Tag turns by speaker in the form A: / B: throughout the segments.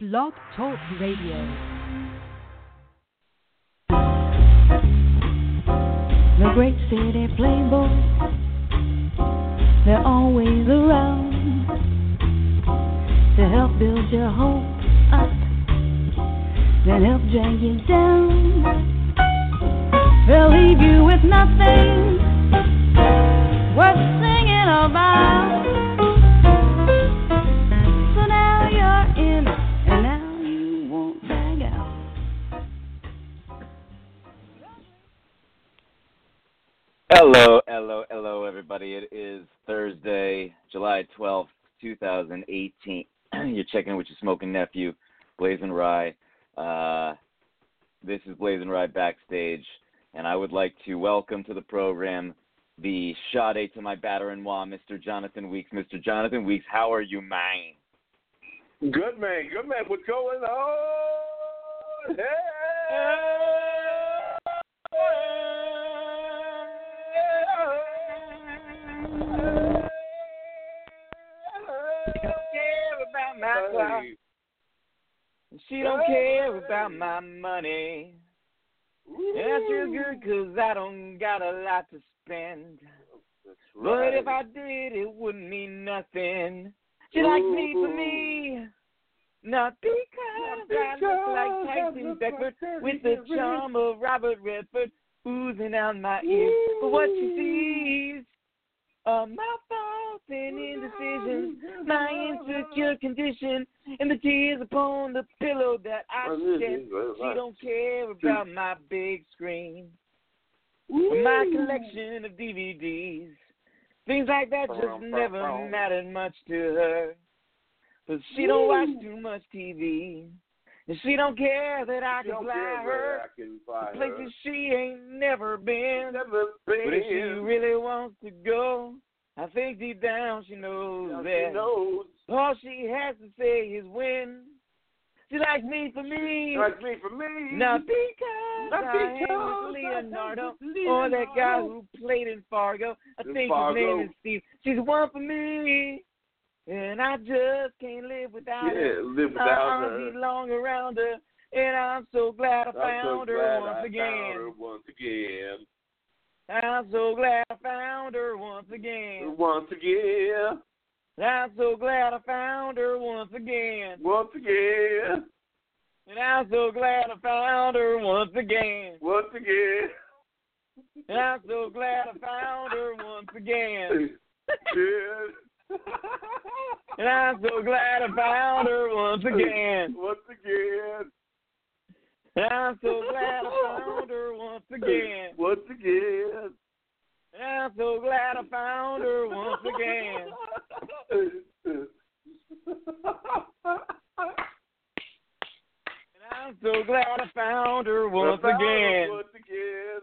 A: Blog Talk Radio.
B: The great city playboys, they're always around to help build your hope up, then help drag you down. They'll leave you with nothing worth singing about.
C: Hello, hello, hello, everybody. It is Thursday, July 12th, 2018. You're checking with your smoking nephew, BlazinRy. Uh, this is BlazinRy Backstage, and I would like to welcome to the program the Sade to my batter-in-law, Mr. Jonathan Weeks. Mr. Jonathan Weeks, how are you, man?
D: Good man, good man. What's going on? Hey.
C: She don't care about my money. And that's real good 'cause I don't got a lot to spend. But if I did, it wouldn't mean nothing. She likes me for me. Not because, I look like Tyson Beckford with the charm of Robert Redford oozing out my ears. But what she sees my faults and indecision, my insecure condition, and the tears upon the pillow that I shed. She don't care about my big screen. My collection of DVDs. Things like that just never mattered much to her. But she don't watch too much TV. And she don't care that I
D: She
C: can fly her
D: I can fly
C: to
D: her.
C: places she ain't never been.
D: Never
C: But if she really wants to go, I think deep down she knows
D: Now
C: that
D: she knows.
C: all she has to say is when. She likes me for me.
D: Like me for me.
C: Not because
D: Not
C: I am
D: because
C: with Leonardo
D: I
C: or that guy who played in Fargo. I
D: In
C: think
D: Fargo.
C: his name is Steve. She's one for me, and I just can't live without her.
D: Yeah, live
C: My
D: without
C: arms
D: her.
C: belong around her, and I'm so glad I
D: I'm so
C: found her
D: glad
C: once
D: I
C: again.
D: Found her once again.
C: I'm so glad I found her once again.
D: Once again.
C: I'm so glad I found her once again.
D: Once again.
C: And I'm so glad I found her once again.
D: Once again.
C: And I'm so glad I found her once again.
D: yeah.
C: And I'm so glad I found her once again.
D: Once again.
C: And I'm so glad I found her once again.
D: Once again.
C: And I'm so glad I found her once again. And I'm so glad I found her once
D: I found her
C: again.
D: Once again.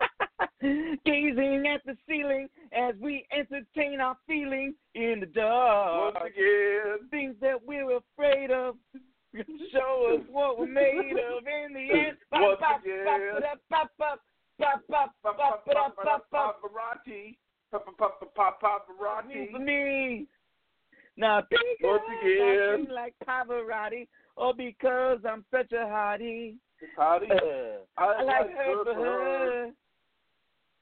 C: Gazing at the ceiling as we entertain our feelings in the dark.
D: Once again.
C: Things that we're afraid of. Show us what we're made of in the end.
D: Once
C: Pop, pop,
D: again.
C: pop, pop, pop, pop, pop, pop, pop, pop, pop,
D: Paparazzi. Paparazzi.
C: For me. Not because. I sing like Pavarotti or because I'm such a hottie. Uh, I like her for her.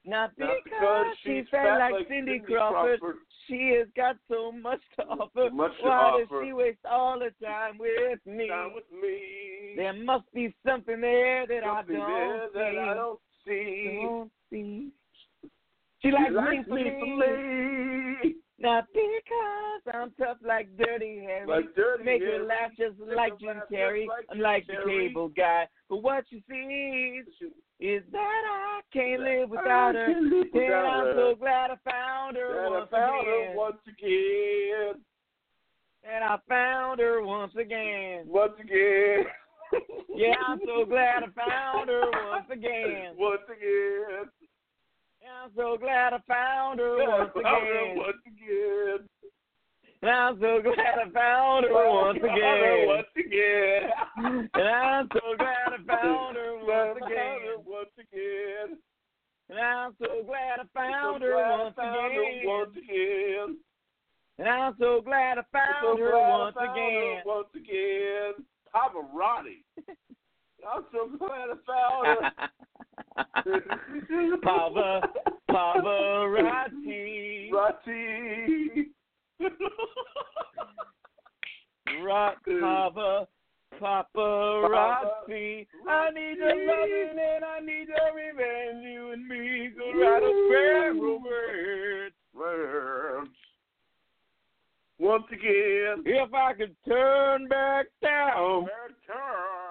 C: Not
D: Not
C: because she's fat like Cindy Crawford. She has got so much to offer.
D: Much to
C: Why
D: offer.
C: does she waste all the time with me?
D: Down with me.
C: There must be something there that
D: Something
C: I
D: there
C: don't
D: that
C: see.
D: I don't see.
C: Don't see. She likes,
D: She
C: me, for me. Not because I'm tough like Dirty Harry.
D: Like dirty
C: Make
D: Harry.
C: her laugh just
D: Make
C: like Jim Carrey,
D: like Jim
C: unlike the
D: Carrey.
C: cable guy. But what you see is that I can't live
D: I
C: without her.
D: live
C: And
D: without
C: I'm
D: her.
C: so glad I found her
D: And I found
C: again.
D: her once again.
C: And I found her once again.
D: Once again.
C: Yeah, I'm so glad I found her once again.
D: Once again.
C: I'm so glad I found her
D: I
C: once
D: found her
C: again.
D: once again.
C: And I'm so glad I found her once
D: Found her
C: again.
D: Once again.
C: And I'm so glad I found her once
D: her
C: again.
D: Once again.
C: And I'm so glad I found
D: So
C: her
D: glad I
C: once
D: found her
C: again.
D: Once again.
C: And I'm so glad I
D: So
C: found her
D: glad I
C: once
D: found her
C: again.
D: Once again. again, Pavarotti. I'm so glad I found her.
C: Pava, Pavarotti.
D: Rotti.
C: Rock, Pava, paparazzi. I need your loving and I need your revenge. You and me could write a sparrow word.
D: Words. Once again.
C: If I could turn back down.
D: Turn.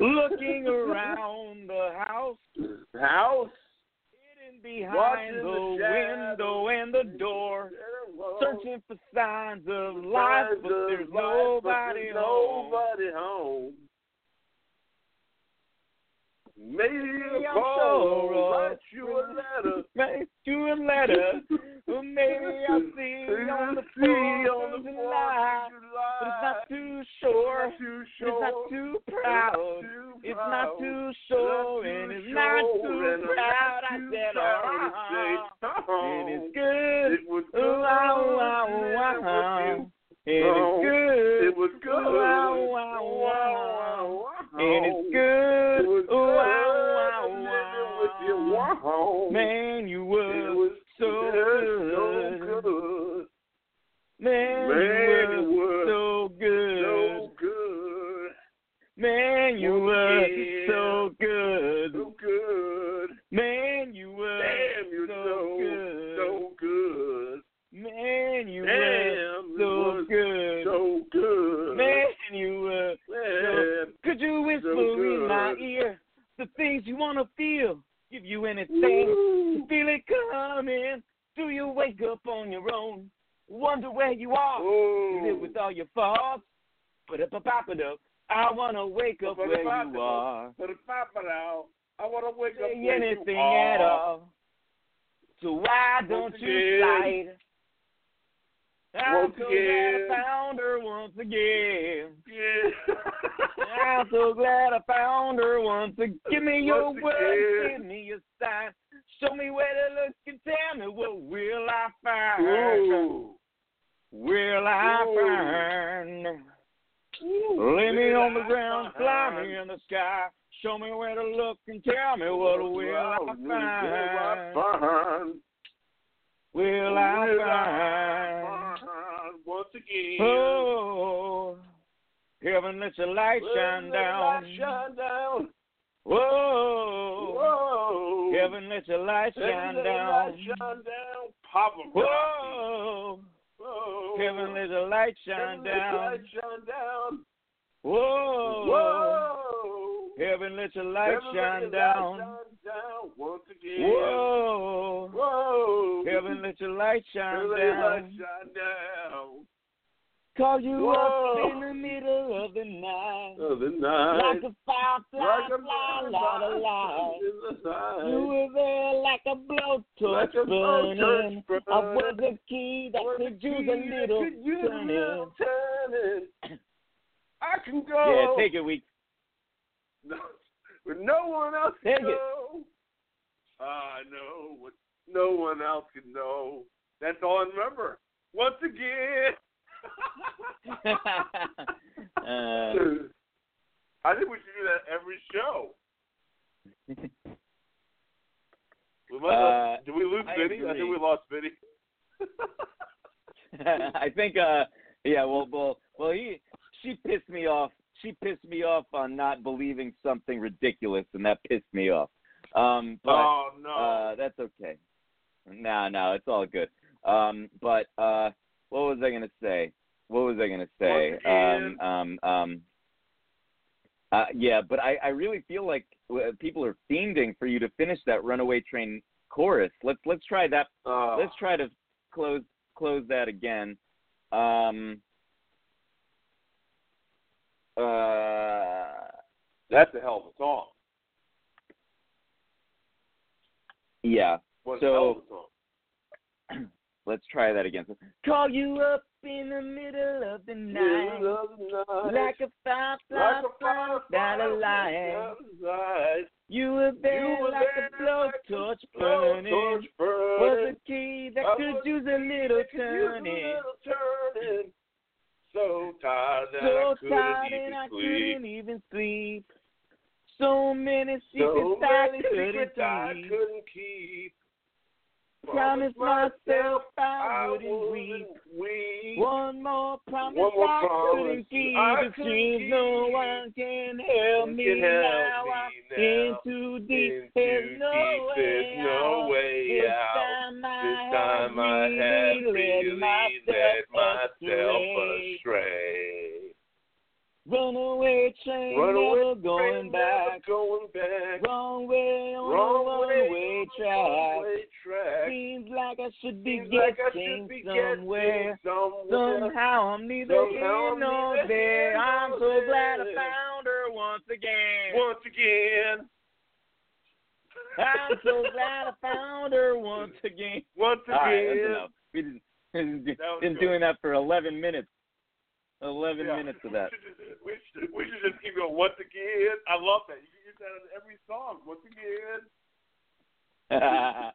C: Looking around the house,
D: House.
C: hidden behind
D: Watching
C: the,
D: the
C: window and the door, searching for signs of life, but there's nobody home.
D: Nobody home. Maybe
C: I'm
D: a call,
C: sure
D: write you a letter.
C: Write you a letter, or maybe I'll see you on the Fourth of July. But it's not too sure,
D: too
C: but it's not too proud. It's not too sure, and it's not too proud. I said, oh, and it's good.
D: It was good.
C: Wow, wow, wow. And it's good.
D: It was good.
C: Wow, wow, wow.
D: wow.
C: And it's oh,
D: It
C: good.
D: was
C: Ooh, wow, wow,
D: living with you.
C: wow. Man, you
D: It
C: were
D: was
C: so
D: good, so good.
C: Man,
D: Man,
C: you were so good.
D: So good.
C: Man, you
D: Oh,
C: were Could you whisper in my ear the things you want to feel? Give you anything to feel it coming. Do you wake up on your own? Wonder where you are? You live with all your faults. But up, up, up, up, I want to wake up where you are.
D: I now, I want to wake up where
C: anything
D: you are.
C: at all. So why don't you slide? I'm
D: Once
C: so glad
D: again.
C: I found her once again.
D: Yeah.
C: I'm so glad I found her once again. Give me your
D: Once
C: word, give me your sign. Show me where to look and tell me what will I find?
D: Ooh.
C: Will I
D: Ooh.
C: find?
D: Ooh.
C: Lay me on the
D: Will
C: ground,
D: I
C: fly
D: find?
C: me in the sky. Show me where to look and tell me what will I find.
D: Will
C: find?
D: I find?
C: Will
D: Will
C: I
D: I
C: find?
D: Once again.
C: Oh, heaven, let your light
D: Will
C: shine
D: the
C: down.
D: light shine down.
C: Whoa,
D: Whoa.
C: heaven, let your light
D: Heaven,
C: shine
D: let the
C: down.
D: light shine down. Papa.
C: Whoa,
D: Whoa.
C: heaven, let the light shine
D: Heaven, let
C: down.
D: light shine down.
C: Whoa,
D: Whoa.
C: Heaven, let your light
D: Heaven,
C: shine
D: the
C: down.
D: Light shine down once again.
C: Whoa,
D: Whoa.
C: heaven, let your light shine
D: Heaven, let the light
C: down.
D: shine down.
C: Call you
D: Whoa.
C: up in the middle of the night.
D: Of the night.
C: Like a firefly,
D: Like a
C: fly, light a light.
D: the.
C: You were there like a blowtorch
D: Like a
C: burning.
D: blowtorch
C: I was a key that
D: Was
C: could
D: the
C: use a little
D: could use a
C: turning.
D: turning. I can go.
C: Yeah, take it, week.
D: No, but no one else can know. I know what no one else can know. That's all I remember. Once again.
C: uh,
D: I think we should do that every show. We must
C: Uh,
D: did we lose
C: I
D: Vinny? I think we lost Vinny.
C: I think, uh, yeah, well, well, well, he, she pissed me off. She pissed me off on not believing something ridiculous, and that pissed me off. Um, but
D: oh no.
C: uh, that's okay. No, no, it's all good. Um, but uh, what was I gonna say? What was I gonna say? Um, um, um, uh, yeah, but I, I really feel like uh, people are fiending for you to finish that Runaway Train chorus. Let's let's try that
D: Uh,
C: let's try to close close that again. Um, uh,
D: that's a hell of a song.
C: yeah.
D: What's
C: So-
D: a hell of a song?
C: let's try that again. So, call you up in the middle of the night,
D: of the night.
C: like a firefly
D: Like a
C: flying down a line.
D: line.
C: You were there
D: You were
C: like
D: there
C: a blowtorch
D: Blowtorch
C: burning.
D: burning.
C: Was a key that
D: I
C: could use a little
D: Could use a
C: turning.
D: So tired that
C: So
D: I couldn't
C: tired
D: even
C: and I
D: sleep.
C: couldn't even sleep. So many secrets
D: so
C: I
D: many
C: couldn't
D: secrets I couldn't keep.
C: Promised myself I wouldn't weep. One more promise
D: One more
C: I
D: promise
C: couldn't keep.
D: I
C: seems no one can help
D: Can
C: me
D: help
C: now. I'm in too deep.
D: In
C: There's no
D: deep,
C: way
D: there's no
C: out.
D: way
C: this
D: out.
C: Time I
D: This time I
C: have really led myself astray.
D: astray.
C: Runaway train,
D: Runaway
C: never going
D: train,
C: back.
D: never going back.
C: Wrong way on
D: Wrong
C: a
D: way
C: one-way track.
D: track.
C: Seems like I should be
D: Seems like
C: getting
D: should be
C: somewhere.
D: getting somewhere.
C: Somehow I'm neither
D: Somehow
C: here nor there. I'm so glad I found her once again.
D: Once again.
C: I'm so glad I found her once again.
D: Once
C: All right,
D: again.
C: that's enough. We didn't, been
D: That was
C: been doing that for 11 minutes. 11
D: Yeah.
C: minutes of that.
D: We should, just, we, should, just keep going once again. I love that. You can use that in every song. Once again.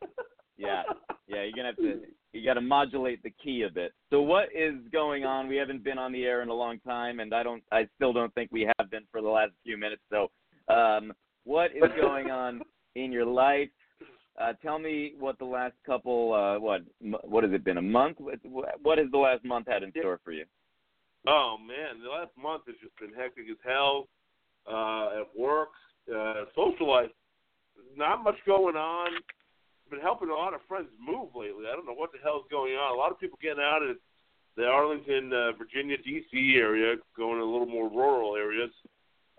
C: yeah, yeah. You're gonna have to. You got to modulate the key a bit. So what is going on? We haven't been on the air in a long time, and I don't. I still don't think we have been for the last few minutes. So, um, what is going on in your life? Uh, tell me what the last couple. Uh, what what has it been? A month? What, what has the last month had in store for you?
D: Oh man, the last month has just been hectic as hell. Uh, at work, uh, social life, not much going on. Been helping a lot of friends move lately. I don't know what the hell's going on. A lot of people getting out of the Arlington, uh, Virginia, D.C. area, going to a little more rural areas.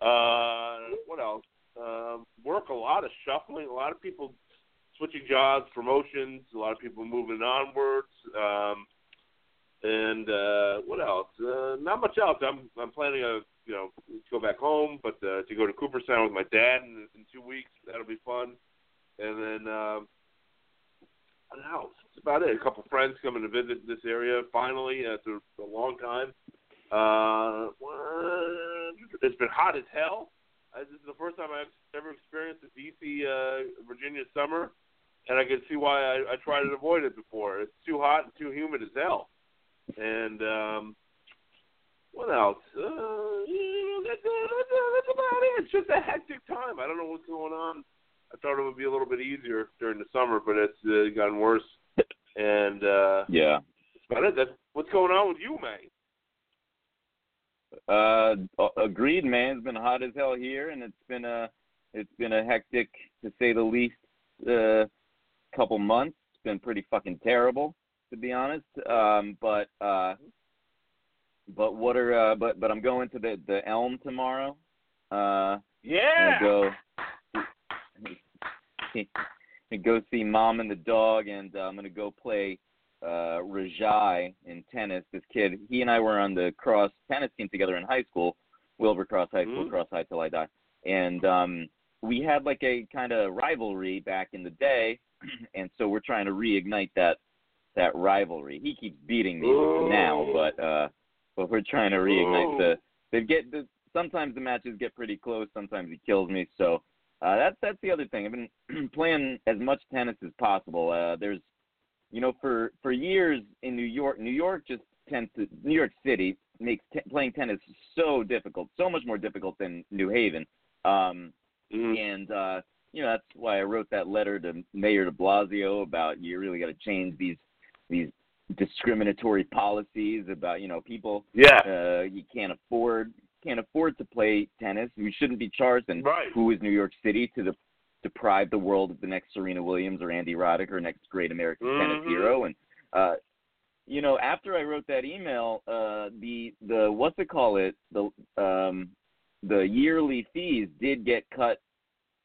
D: Uh, what else? Um, work a lot of shuffling. A lot of people switching jobs, promotions. A lot of people moving onwards. Um, and uh, what else? Uh, not much else. I'm I'm planning a you know to go back home, but uh, to go to Cooperstown with my dad in, in two weeks. That'll be fun. And then um, what else? That's about it. A couple friends coming to visit this area finally after a long time. Uh, it's been hot as hell. Uh, this is the first time I've ever experienced a DC, uh, Virginia summer, and I can see why I, I tried to avoid it before. It's too hot and too humid as hell. And um, what else? Uh, you know, that's, that's, that's about it. It's just a hectic time. I don't know what's going on. I thought it would be a little bit easier during the summer, but it's uh, gotten worse. And uh,
C: Yeah.
D: that's about it. That's what's going on with you, man.
C: Uh, agreed, man. It's been hot as hell here, and it's been a it's been a hectic, to say the least, uh, couple months. It's been pretty fucking terrible, to be honest. Um, but uh, but what are uh, but but I'm going to the the Elm tomorrow. Uh,
D: Yeah.
C: go go see mom and the dog, and uh, I'm gonna go play uh, Rajai in tennis. This kid, he and I were on the cross tennis team together in high school, Wilbur Cross High School,
D: Mhm.
C: Cross High till I die, and um, we had like a kind of rivalry back in the day, and so we're trying to reignite that that rivalry. He keeps beating me
D: Ooh.
C: now, but uh, but we're trying to reignite
D: Ooh.
C: the. They get the sometimes the matches get pretty close. Sometimes he kills me. So uh, that's that's the other thing. I've been playing as much tennis as possible. Uh, there's, you know, for for years in New York, New York just tends to New York City makes t- playing tennis so difficult, so much more difficult than New Haven. Um,
D: Mhm.
C: and uh, you know that's why I wrote that letter to Mayor De Blasio about you really got to change these these discriminatory policies about you know people
D: Yeah.
C: uh, you can't afford can't afford to play tennis. We shouldn't be charged. And
D: Right.
C: who is New York City to the, deprive the world of the next Serena Williams or Andy Roddick or next great American tennis
D: Mhm.
C: hero? And uh, you know, after I wrote that email, uh, the the what's it call it the um, the yearly fees did get cut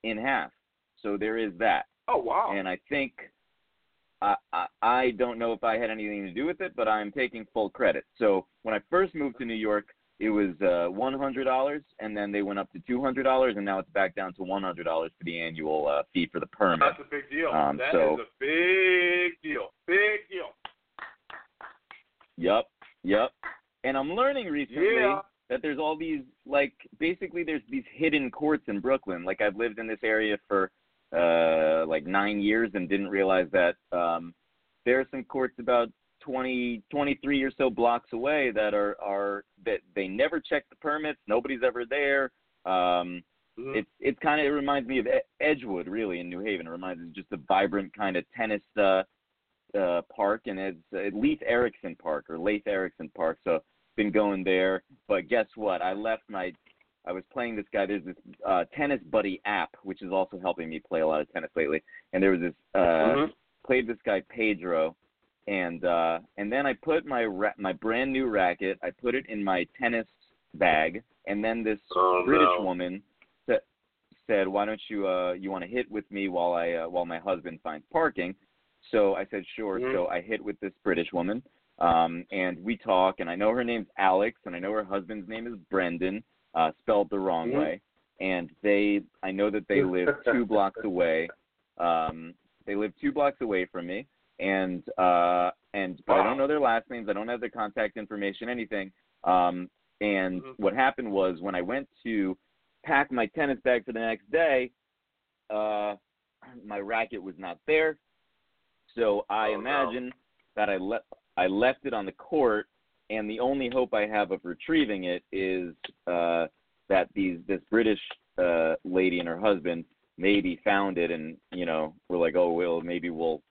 C: in half. So there is that
D: Oh wow.
C: and I think I, I I don't know if I had anything to do with it, but I'm taking full credit. So when I first moved to New York, it was uh, one hundred dollars, and then they went up to two hundred dollars, and now it's back down to one hundred dollars for the annual uh, fee for the permit.
D: That's a big deal.
C: Um,
D: That is
C: so-
D: a big deal. Big deal.
C: Yep, yep. And I'm learning recently
D: Yeah.
C: that there's all these like basically there's these hidden courts in Brooklyn. Like I've lived in this area for uh like 9 years and didn't realize that um there are some courts about 20 23 or so blocks away that are are that they never check the permits, nobody's ever there. Um
D: Mhm.
C: it's it's kind of it reminds me of Edgewood really in New Haven. It reminds me of just a vibrant kind of tennis uh uh park and it's uh, Leif Ericson Park or Leif Ericson Park. So been going there, but guess what? I left my I was playing this guy. There's this uh, tennis buddy app, which is also helping me play a lot of tennis lately. And there was this uh,
D: Mhm.
C: played this guy Pedro, and uh, and then I put my ra- my brand new racket. I put it in my tennis bag, and then this
D: Oh,
C: British
D: no.
C: woman sa- said, "Why don't you uh, you want to hit with me while I uh, while my husband finds parking?" So I said, "Sure."
D: Mhm.
C: So I hit with this British woman, um, and we talk, and I know her name's Alex, and I know her husband's name is Brendan, uh, spelled the wrong
D: Mhm.
C: way. And they, I know that they live two blocks away. Um, they live two blocks away from me, and uh, and but I don't know their last names. I don't have their contact information, anything. Um, and
D: Mhm.
C: what happened was when I went to pack my tennis bag for the next day, uh, my racket was not there. So I
D: Oh, no.
C: imagine that I left I left it on the court, and the only hope I have of retrieving it is uh, that these this British uh, lady and her husband maybe found it, and you know we're like, oh well, maybe we'll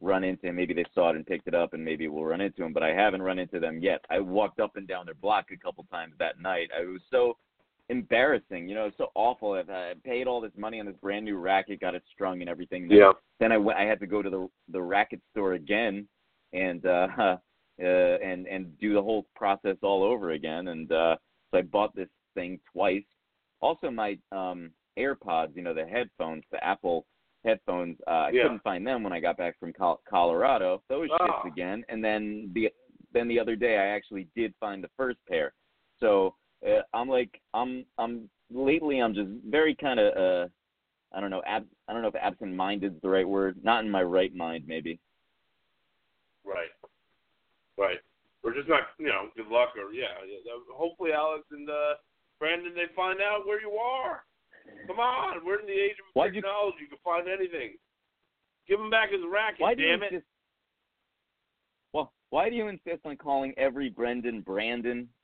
C: run into him. Maybe they saw it and picked it up, and maybe we'll run into him. But I haven't run into them yet. I walked up and down their block a couple times that night. I was so embarrassing, you know, so awful. I I paid all this money on this brand new racket, got it strung and everything. Then
D: Yeah.
C: then I went. I had to go to the the racket store again, and uh, uh, and and do the whole process all over again. And uh, so I bought this thing twice. Also, my um, AirPods, you know, the headphones, the Apple headphones. Uh, I
D: Yeah.
C: couldn't find them when I got back from Col- Colorado. Those
D: Oh.
C: shipped again. And then the then the other day, I actually did find the first pair. So uh, I'm like, I'm I'm lately, I'm just very kind of uh, I don't know, ab- I don't know if absent-minded is the right word. Not in my right mind, maybe.
D: Right. Right. Or just not, you know, good luck or yeah. yeah. Hopefully, Alex and uh, Brandon, they find out where you are. Come on, we're in the age of
C: Why'd you-
D: technology. You can find anything. Give him back his racket.
C: Why do you
D: damn it.
C: insist? Well, why do you insist on calling every Brendan Brandon?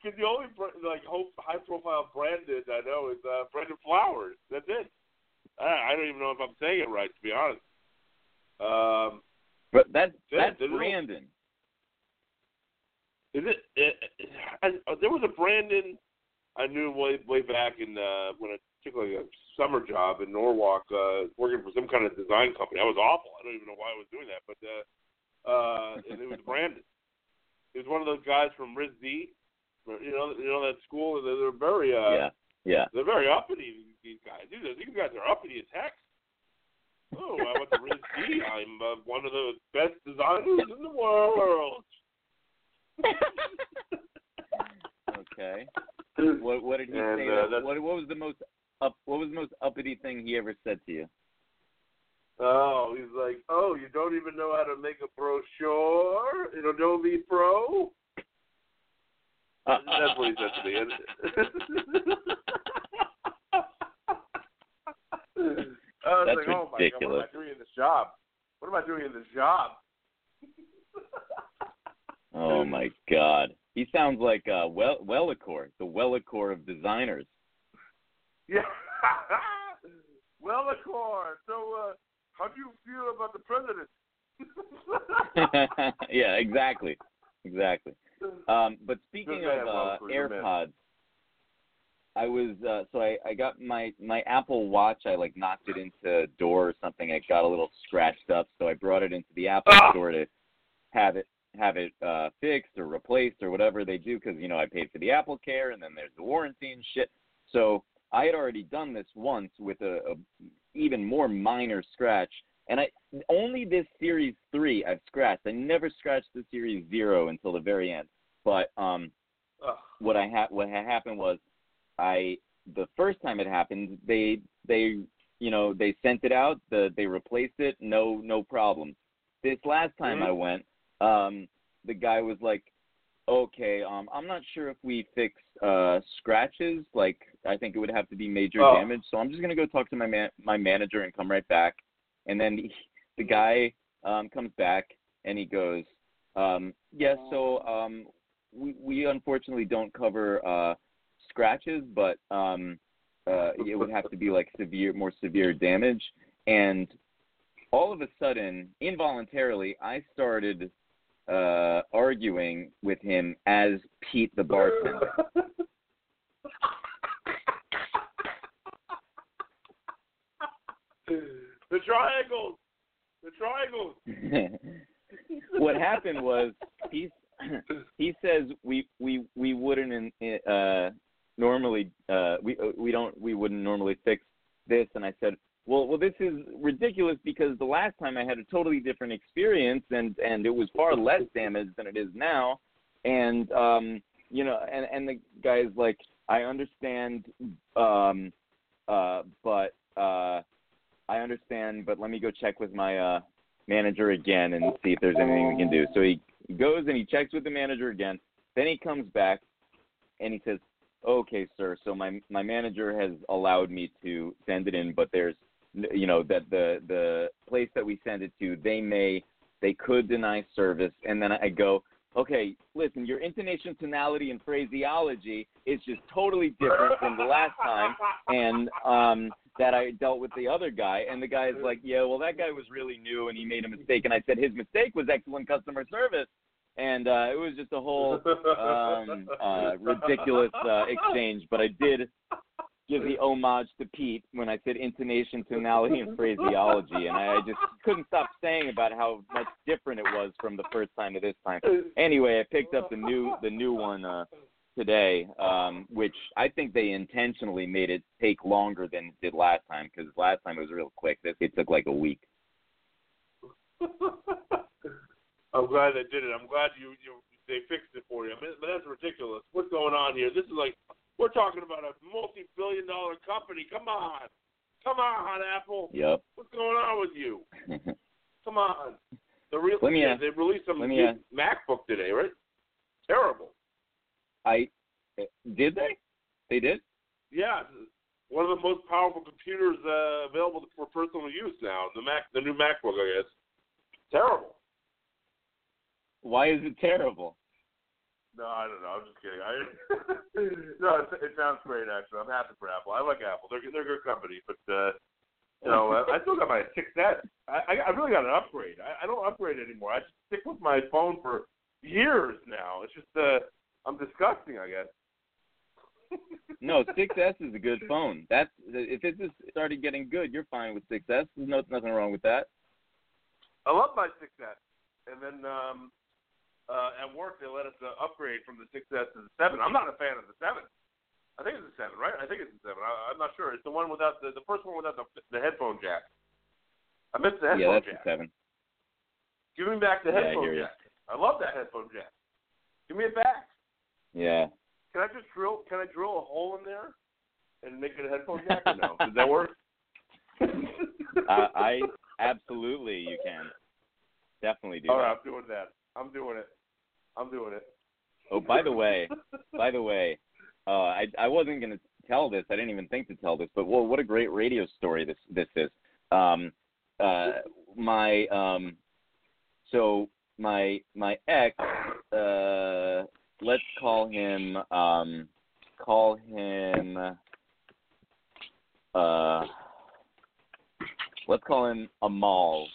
D: Because the only like high profile Brandon I know is uh, Brandon Flowers. That's it. I, I don't even know if I'm saying it right to be honest. Um,
C: But that's that's Brandon.
D: is it? it, it I, uh, there was a Brandon I knew way way back in uh, when I took like a summer job in Norwalk, uh, working for some kind of design company. That was awful. I don't even know why I was doing that, but uh, uh, and it was Brandon. He was one of those guys from RISD. You know, you know that school. They're, they're very uh,
C: yeah, yeah.
D: They're very uppity, these guys. These, these guys are uppity as heck. Oh, I went to RISD. I'm uh, one of the best designers in the world.
C: Okay. What what did he
D: And,
C: say?
D: uh,
C: that- what what was the most up? What was the most uppity thing he ever said to you?
D: Oh, he's like, oh, you don't even know how to make a brochure in Adobe Pro? That's what he said to me. I was
C: That's
D: like, oh my god, what am. I doing in this job? What am I doing in this job?
C: Oh my God. He sounds like uh, well Wellicor, the Wellicor of designers.
D: Yeah. well, Accord. So, uh, how do you feel about the president?
C: yeah, exactly, exactly. Um, but speaking of uh,
D: Wellicor.
C: AirPods, I was uh, so I, I got my my Apple Watch. I like knocked it into a door or something. It got a little scratched up, so I brought it into the Apple
D: Ah!
C: store to have it have it uh, fixed or replaced or whatever they do because you know I paid for the AppleCare and then there's the warranty and shit. So I had already done this once with a, a even more minor scratch, and I only this Series Three I've scratched. I never scratched the Series Zero until the very end. But um,
D: Ugh.
C: what I had what had happened was I the first time it happened they they you know they sent it out the they replaced it no no problem this last time
D: Mhm.
C: I went, um, the guy was like, "Okay, um, I'm not sure if we fix uh scratches. Like, I think it would have to be major
D: Oh.
C: damage. So I'm just gonna go talk to my man, my manager, and come right back." And then he, the guy um comes back and he goes, um, "Yes, so um, we we unfortunately don't cover uh scratches, but um." Uh, it would have to be like severe, more severe damage, and all of a sudden, involuntarily, I started uh, arguing with him as Pete the bartender.
D: the triangles. The triangles.
C: what happened was he he says we we we wouldn't uh, normally uh, we we don't we wouldn't normally fix this, and I said. Well, well, this is ridiculous because the last time I had a totally different experience, and and it was far less damage than it is now, and um, you know, and and the guy's like, I understand, um, uh, but uh, I understand, but let me go check with my uh manager again and see if there's anything we can do. So he goes and he checks with the manager again. Then he comes back and he says, "Okay, sir. So my my manager has allowed me to send it in, but there's you know that the the place that we send it to, they may they could deny service." And then I go, "Okay, listen, your intonation, tonality, and phraseology is just totally different from the last time." and um that I dealt with the other guy and the guy's like, Yeah, well that guy was really new and he made a mistake and I said his mistake was excellent customer service and uh it was just a whole um uh ridiculous uh exchange, but I did give the homage to Pete when I said intonation, tonality and phraseology and I just couldn't stop saying about how much different it was from the first time to this time. Anyway, I picked up the new the new one uh today, um, which I think they intentionally made it take longer than it did last time because last time it was real quick. This it took like a week.
D: I'm glad they did it. I'm glad you you they fixed it for you. I mean, but that's ridiculous. What's going on here? This is like we're talking about a multi-billion dollar company. Come on, come on, Apple.
C: Yep.
D: What's going on with you? Come on. The real
C: Let me
D: yeah,
C: ask-
D: they released some
C: let me ask-
D: MacBook today, right? Terrible.
C: I did they? They did.
D: Yeah, one of the most powerful computers uh, available for personal use now. The Mac, the new MacBook, I guess. Terrible.
C: Why is it terrible?
D: No, I don't know. I'm just kidding. I, no, it, it sounds great. Actually, I'm happy for Apple. I like Apple. They're they're a good company, but uh, you know, I, I still got my 6S. I I I really got an upgrade. I, I don't upgrade anymore. I just stick with my phone for years now. It's just uh, I'm disgusting, I guess.
C: No, 6S is a good phone. That's if it just started getting good, you're fine with 6S. There's no nothing wrong with that.
D: I love my 6S, and then um, uh, at work they let us uh, upgrade from the 6S to the 7. I'm not a fan of the 7. I think it's the 7, right? I think it's the 7. I, I'm not sure. It's the one without the the first one without the the headphone jack. I missed the
C: yeah,
D: headphone
C: that's
D: jack.
C: a seven.
D: Give me back the
C: Yeah, I
D: headphone
C: ya.
D: jack. I love that headphone jack. Give me it back.
C: Yeah.
D: Can I just drill? Can I drill a hole in there and make it a headphone jack? Or no? Does that work?
C: I, I absolutely you can definitely do
D: All
C: that.
D: right, I'm doing that. I'm doing it. I'm doing it.
C: Oh, by the way, by the way, uh, I I wasn't gonna tell this. I didn't even think to tell this, but well, what a great radio story this this is. Um, uh, my um, so my my ex, uh, let's call him um, call him uh, let's call him Amal.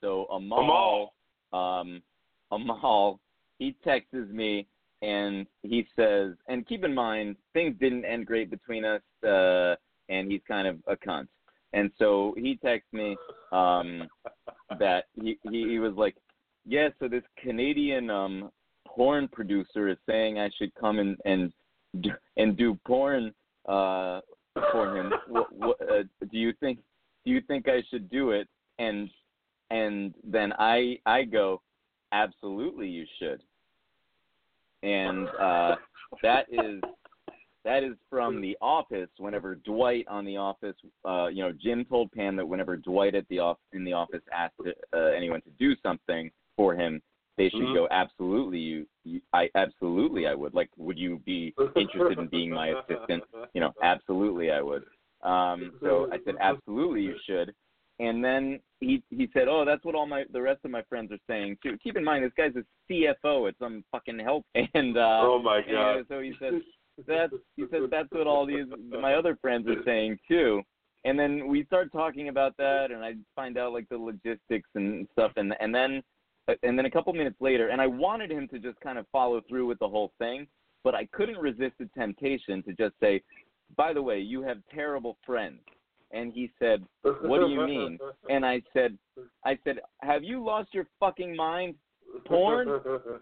C: So Amal, um, Amal, he texts me and he says, and keep in mind, things didn't end great between us, uh, and he's kind of a cunt. And so he texts me um, that he, he he was like, yeah, so this Canadian um, porn producer is saying I should come and and do, and do porn uh, for him. What, what, uh, do you think? Do you think I should do it? And and then I I go, absolutely, you should. And uh, that is That is from The Office. Whenever Dwight on The Office, uh, you know, Jim told Pam that whenever Dwight at the off in the office asked uh, anyone to do something for him, they should
D: Mhm.
C: go absolutely. You, you, I absolutely I would. Like, would you be interested in being my assistant? You know, absolutely I would. Um, so I said, absolutely you should. And then he he said, oh, that's what all my the rest of my friends are saying too. Keep in mind, this guy's a CFO at some fucking help. And uh,
D: oh my god.
C: uh, so he said, that's he said that's what all these my other friends are saying too. And then we start talking about that, and I find out like the logistics and stuff, and and then and then a couple minutes later, and I wanted him to just kind of follow through with the whole thing, but I couldn't resist the temptation to just say, by the way, you have terrible friends. And he said, what do you mean? and I said, I said, have you lost your fucking mind? porn?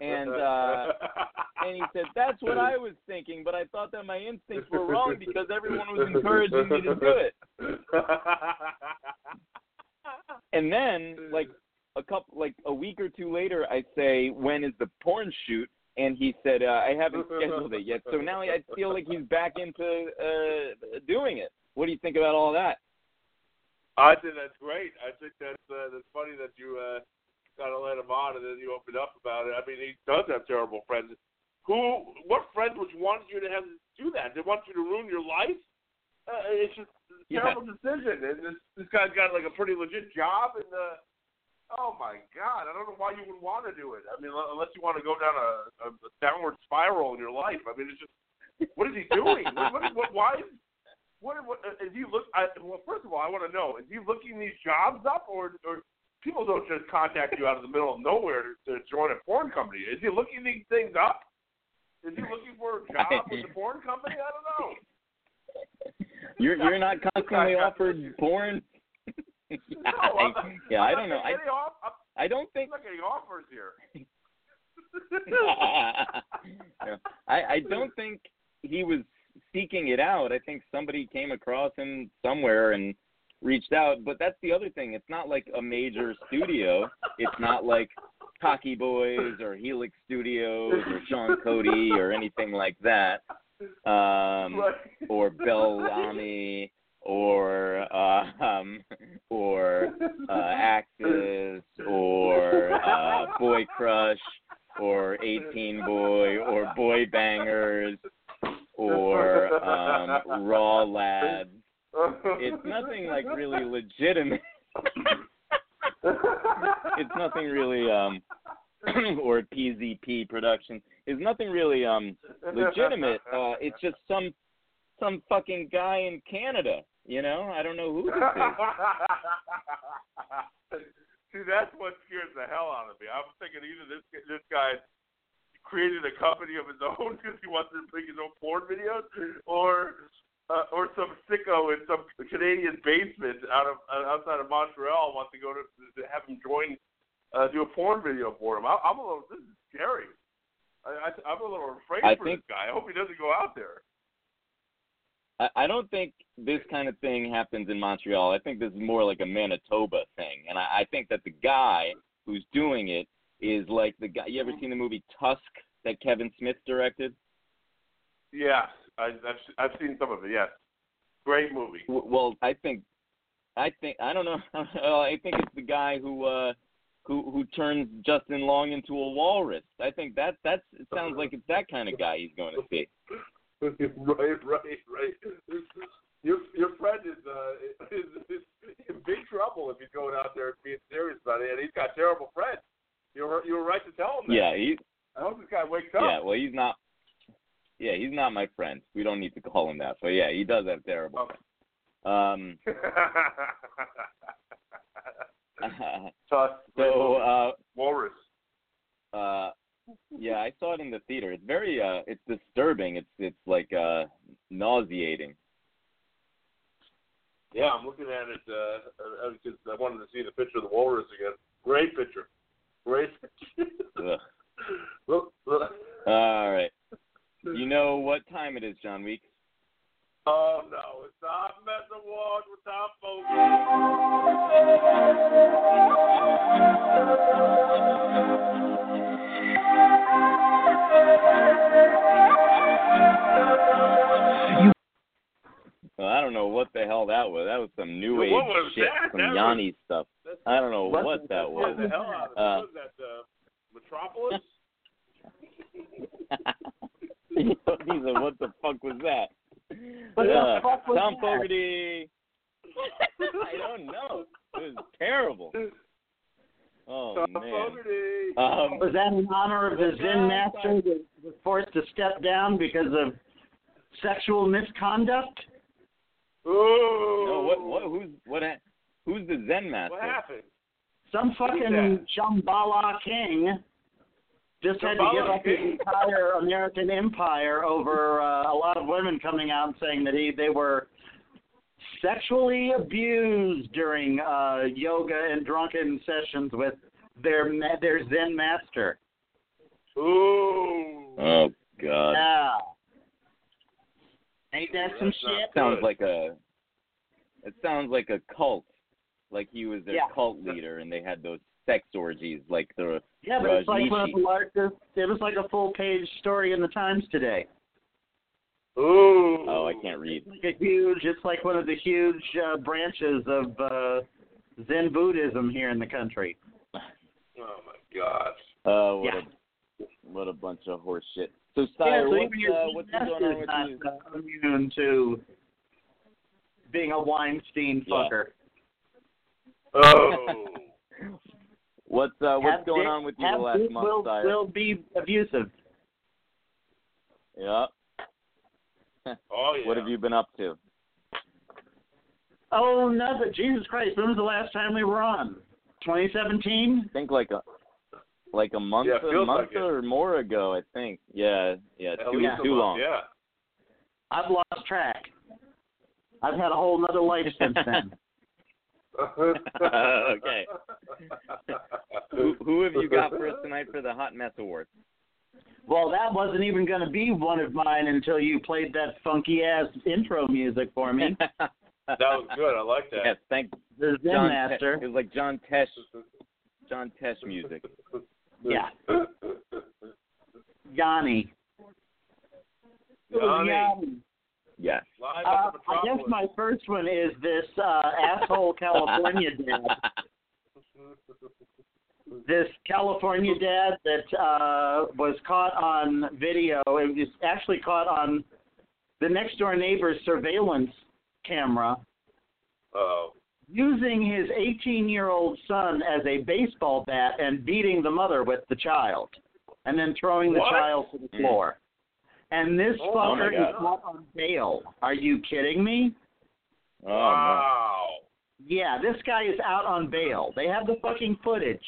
C: And, uh, And he said, that's what I was thinking, but I thought that my instincts were wrong because everyone was encouraging me to do it. And then, like a couple, like a week or two later, I say, "When is the porn shoot?" And he said, uh, "I haven't scheduled it yet." So now I feel like he's back into uh, doing it. What do you think about all that?
D: I think that's great. I think that's uh, that's funny that you uh, kind of let him on and then you opened up about it. I mean, he does have terrible friends. Who? What friends would want you to have to do that? They want you to ruin your life? Uh, it's just a
C: Yeah.
D: terrible decision. And this this guy's got like a pretty legit job, and uh, oh my god, I don't know why you would want to do it. I mean, unless you want to go down a, a, a downward spiral in your life. I mean, it's just what is he doing? what, what, what, why? Is, what, what uh, is he look? I, well, first of all, I want to know: is he looking these jobs up, or or people don't just contact you out of the middle of nowhere to, to join a porn company? Is he looking these things up? Is he looking for a job with the porn company? I don't know.
C: You're you're not constantly offered porn. yeah,
D: No, I'm,
C: I, yeah, I
D: I'm
C: don't know. I
D: off, I'm,
C: I don't
D: I'm
C: think
D: not getting offers here.
C: Yeah. I I don't think he was seeking it out. I think somebody came across him somewhere and reached out. But that's the other thing. It's not like a major studio. It's not like Cocky Boys or Helix Studios or Sean Cody or anything like that. Um,
D: Right.
C: or Belami or uh, um, or uh, Axis or uh, Boy Crush or 18 Boy or Boy Bangers or um, Raw Lads. It's nothing like really legitimate. It's nothing really um or PZP production. It's nothing really um legitimate. Uh it's just some some fucking guy in Canada, you know? I don't know who this is.
D: See, that's what scares the hell out of me. I'm thinking either this this guy created a company of his own because he wants to make his own porn videos, or uh, or some sicko in some Canadian basement out of uh, outside of Montreal wants to go to, to have him join uh, do a porn video for him. I, I'm a little. This is scary. I, I, I'm a little afraid
C: I
D: for
C: think-
D: this guy. I hope he doesn't go out there.
C: I, I don't think this kind of thing happens in Montreal. I think this is more like a Manitoba thing. And I, I think that the guy who's doing it is like the guy you ever seen the movie Tusk that Kevin Smith directed?
D: Yes, I, I've I've seen some of it. Yes, great movie.
C: Well, I think, I think I don't know. I think it's the guy who uh, who who turns Justin Long into a walrus. I think that that's it sounds like it's that kind of guy he's going to see.
D: right, right, right. Your your friend is uh is, is in big trouble if he's going out there and being serious about it, and he's got terrible friends. You're you're right to tell him that.
C: Yeah, he
D: I hope this guy wakes up.
C: yeah. Well, he's not. Yeah, he's not my friend. We don't need to call him that. But yeah, he does have terrible.
D: Okay.
C: Um.
D: Tusk,
C: so uh,
D: Walrus.
C: uh, yeah, I saw it in the theater. It's very uh, it's disturbing. It's it's like uh, nauseating.
D: Yeah, I'm looking at it uh, because I wanted to see the picture of the walrus again. Great picture. Great picture. Look, look.
C: All right. You know what time it is, Jon Weeks?
D: Oh no, it's time to mess awards with our folks. You...
C: Well, I don't know what the hell that was. That was some new age shit,
D: that?
C: some
D: that
C: Yanni was...
D: stuff.
C: I don't know
E: what,
C: that was.
D: Uh, what the hell
C: uh,
D: was that? The Metropolis?
C: he said, "What the fuck was that?"
E: What the
C: Uh,
E: fuck was
C: Thom
E: that?
C: Fogarty. I don't know. It was terrible. Oh
D: Thom
C: man.
D: Fogarty.
C: Um,
E: Was that in honor of the Zen master that was forced to step down because of sexual misconduct?
D: Ooh.
C: no, what? What? Who's what? Who's the Zen master?
D: What happened?
E: Some fucking
D: that?
E: Shambhala king just had to give up his entire American empire over uh, a lot of women coming out and saying that he they were sexually abused during uh, yoga and drunken sessions with their their Zen master.
D: Ooh.
C: Oh God.
E: Yeah. Ain't that some
D: That's not
E: shit?
C: sounds like a it sounds like a cult like he was their
E: Yeah.
C: cult leader and they had those sex orgies like the
E: Yeah, but it's like one of the largest. It was like a full page story in the Times today.
D: Ooh.
C: oh i can't read
E: Like a huge. It's like one of the huge uh, branches of uh, Zen Buddhism here in the country.
D: Oh my gosh.
C: uh what
E: Yeah.
C: a what a bunch of horse shit so
E: yeah,
C: Steyer,
E: so
C: what's, uh,
E: Zen
C: what's been
E: master
C: going on with
E: not
C: you
E: uh, immune to being a Weinstein
C: Yeah.
E: fucker.
D: Oh.
C: what's uh what's
E: Have
C: going
E: dick-
C: on with you the last
E: dick
C: month
E: will,
C: Steyer?
E: will be abusive.
C: yeah
D: Oh yeah.
C: what have you been up to
E: Oh, nothing. Jesus Christ! When was the last time we were on? 2017.
C: i think like a like a month
D: Yeah,
C: a month
D: like it.
C: or more ago i think yeah yeah
D: At
C: too
D: least
C: too long
D: Yeah.
E: I've lost track. I've had a whole nother life since then.
C: Okay. who, who have you got for us tonight for the Hot Mess Award?
E: Well, that wasn't even going to be one of mine until you played that funky ass intro music for me.
D: That was good. I like that.
C: yes, thank
E: The Zen
C: John.
E: Master.
C: Te- it was like John Tesh, John Tesh music.
E: Yeah. Yanni.
D: Yanni.
E: Yanni.
C: Yes.
D: Live
E: Uh,
D: the
E: I guess my first one is this uh, asshole California dad. This California dad that uh, was caught on video. It was actually caught on the next door neighbor's surveillance camera
D: Oh.
E: using his 18 year old son as a baseball bat and beating the mother with the child and then throwing the
D: What?
E: child to the floor. And this
D: Oh,
E: fucker
C: God.
E: is not on bail. Are you kidding me?
C: Oh, no.
D: wow.
E: Yeah, this guy is out on bail. They have the fucking footage.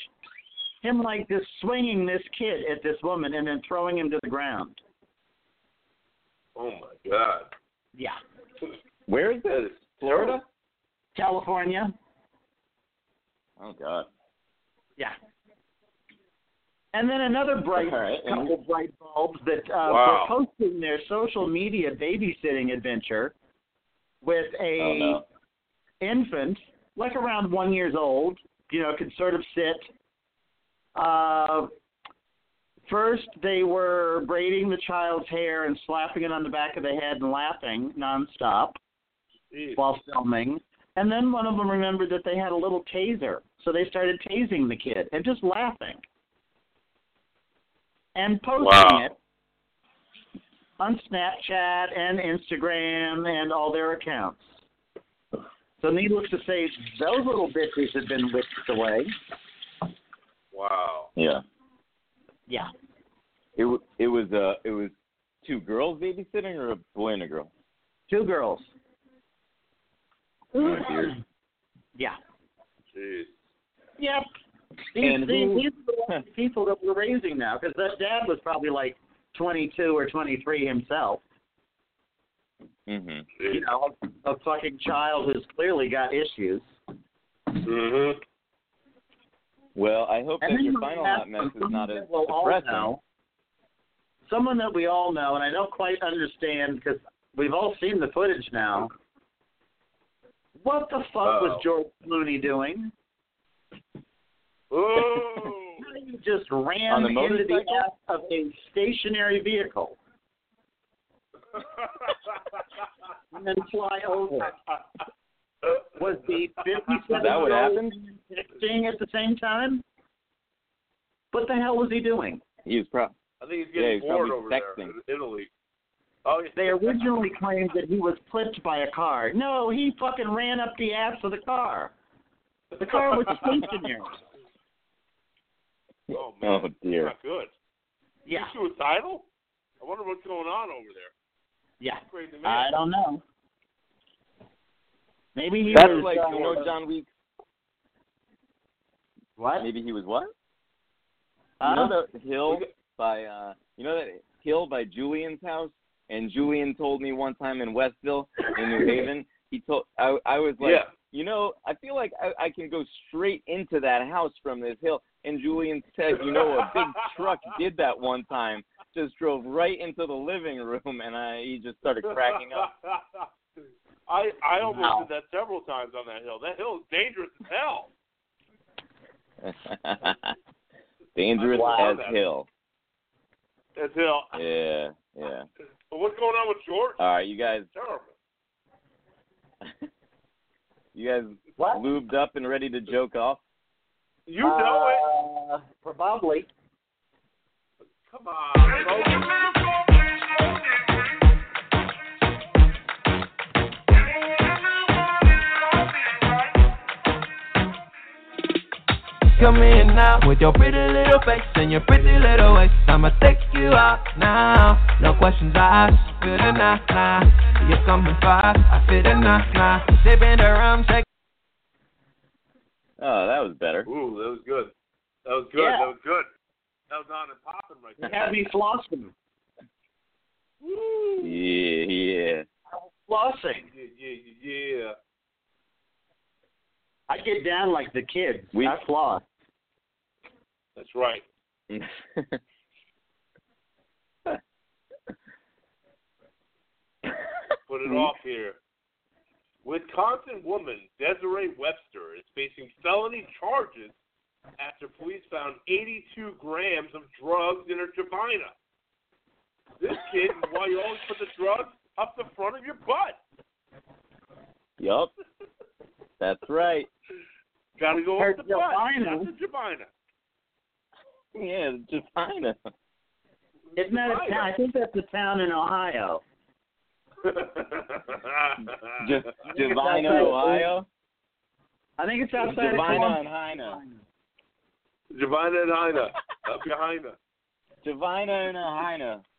E: Him like just swinging this kid at this woman and then throwing him to the ground.
D: Oh my God.
E: Yeah.
C: Where is this? Florida?
E: California.
C: Oh God.
E: Yeah. And then another bright
C: right, and-
E: couple bright bulbs that uh,
D: Wow.
E: were posting their social media babysitting adventure with a
C: Oh no.
E: infant, like around one years old, you know, could sort of sit. Uh, first, they were braiding the child's hair and slapping it on the back of the head and laughing nonstop
D: Jeez.
E: while filming. And then one of them remembered that they had a little taser, so they started tasing the kid and just laughing and posting
D: Wow.
E: it on Snapchat and Instagram and all their accounts. So, needless to say, those little bitches have been whisked away.
D: Wow.
C: Yeah.
E: Yeah.
C: It it was uh it was two girls babysitting or a boy and a girl.
E: Two girls.
C: Oh.
E: Yeah.
D: Jeez.
E: Yep. These,
C: And
E: these,
C: who-
E: these are the people that we're raising now, because that dad was probably like 22 or 23 himself.
C: Mhm.
E: You know, a fucking child who's clearly got issues.
D: Mhm.
C: Well, I hope that your
E: you
C: final
E: have
C: hot mess is
E: someone
C: not
E: that
C: as
E: we'll all
C: depressing.
E: know, someone that we all know, and I don't quite understand because we've all seen the footage now. What the fuck
D: Uh-oh.
E: was George Clooney doing?
D: Ooh.
E: you just ran
C: On the
E: into the ass of a stationary vehicle and then fly over. Was the 57
C: Is that what happened?
E: texting at the same time? What the hell was he doing?
C: He was pro.
D: I think he's
C: Yeah,
D: getting
C: he's
D: bored
C: probably
D: over
C: texting.
D: there in Italy. Oh, yeah.
E: They originally claimed that he was clipped by a car. No, he fucking ran up the ass of the car. The car was stationary.
D: Oh, man.
C: Oh dear.
D: Not good.
E: Yeah,
D: He's suicidal? I wonder what's going on over there.
E: yeah.
D: Crazy
E: I don't know. Maybe he
C: That's
E: was.
C: like
E: uh,
C: you know Jon Weeks.
E: what?
C: Maybe he was what?
E: Huh?
C: You know the hill by uh you know that hill by Julian's house? And Julian told me one time in Westville in New Haven, he told I I was like,
D: Yeah.
C: you know, I feel like I, I can go straight into that house from this hill. And Julian said, you know, a big truck did that one time, just drove right into the living room, and I he just started cracking up.
D: I I almost
E: Wow.
D: did that several times on that hill. That hill is dangerous as hell.
C: Dangerous
E: Wow.
C: as hill.
D: As hill.
C: Yeah, yeah.
D: But what's going on with George?
C: All right, you guys,
D: Terrible.
C: you guys
E: What?
C: lubed up and ready to joke off.
D: You know it.
E: Uh, Probably.
D: Come on.
F: Come in now with your pretty little face and your pretty little waist. I'ma take you out now. No questions asked. Fit in nah nah. You're coming fast. I fit in nah nah. Sipping the rum, shake.
C: Oh, that was better.
D: Ooh, that was good. That was good.
E: Yeah.
D: That was good. That was on and popping right there.
E: Have me flossing.
C: Yeah, yeah.
E: Flossing.
D: Yeah, yeah, yeah.
E: I get down like the kids.
C: We-
E: I floss.
D: That's right. Put it off here. Wisconsin woman Desiree Webster is facing felony charges after police found 82 grams of drugs in her vagina. This kid, why you always put the drugs up the front of your butt?
C: yup. That's right.
D: Got to go
E: Her
D: up the butt,
E: vagina.
D: not the vagina.
C: Yeah, just fine.
E: Isn't that a town? I think that's a town in Ohio.
C: Just Divina,
E: outside
C: Ohio.
E: I think it's outside
C: Divina
E: of
C: and Heina.
D: Javina and Heina. Up your Heina.
C: Divina and Heina.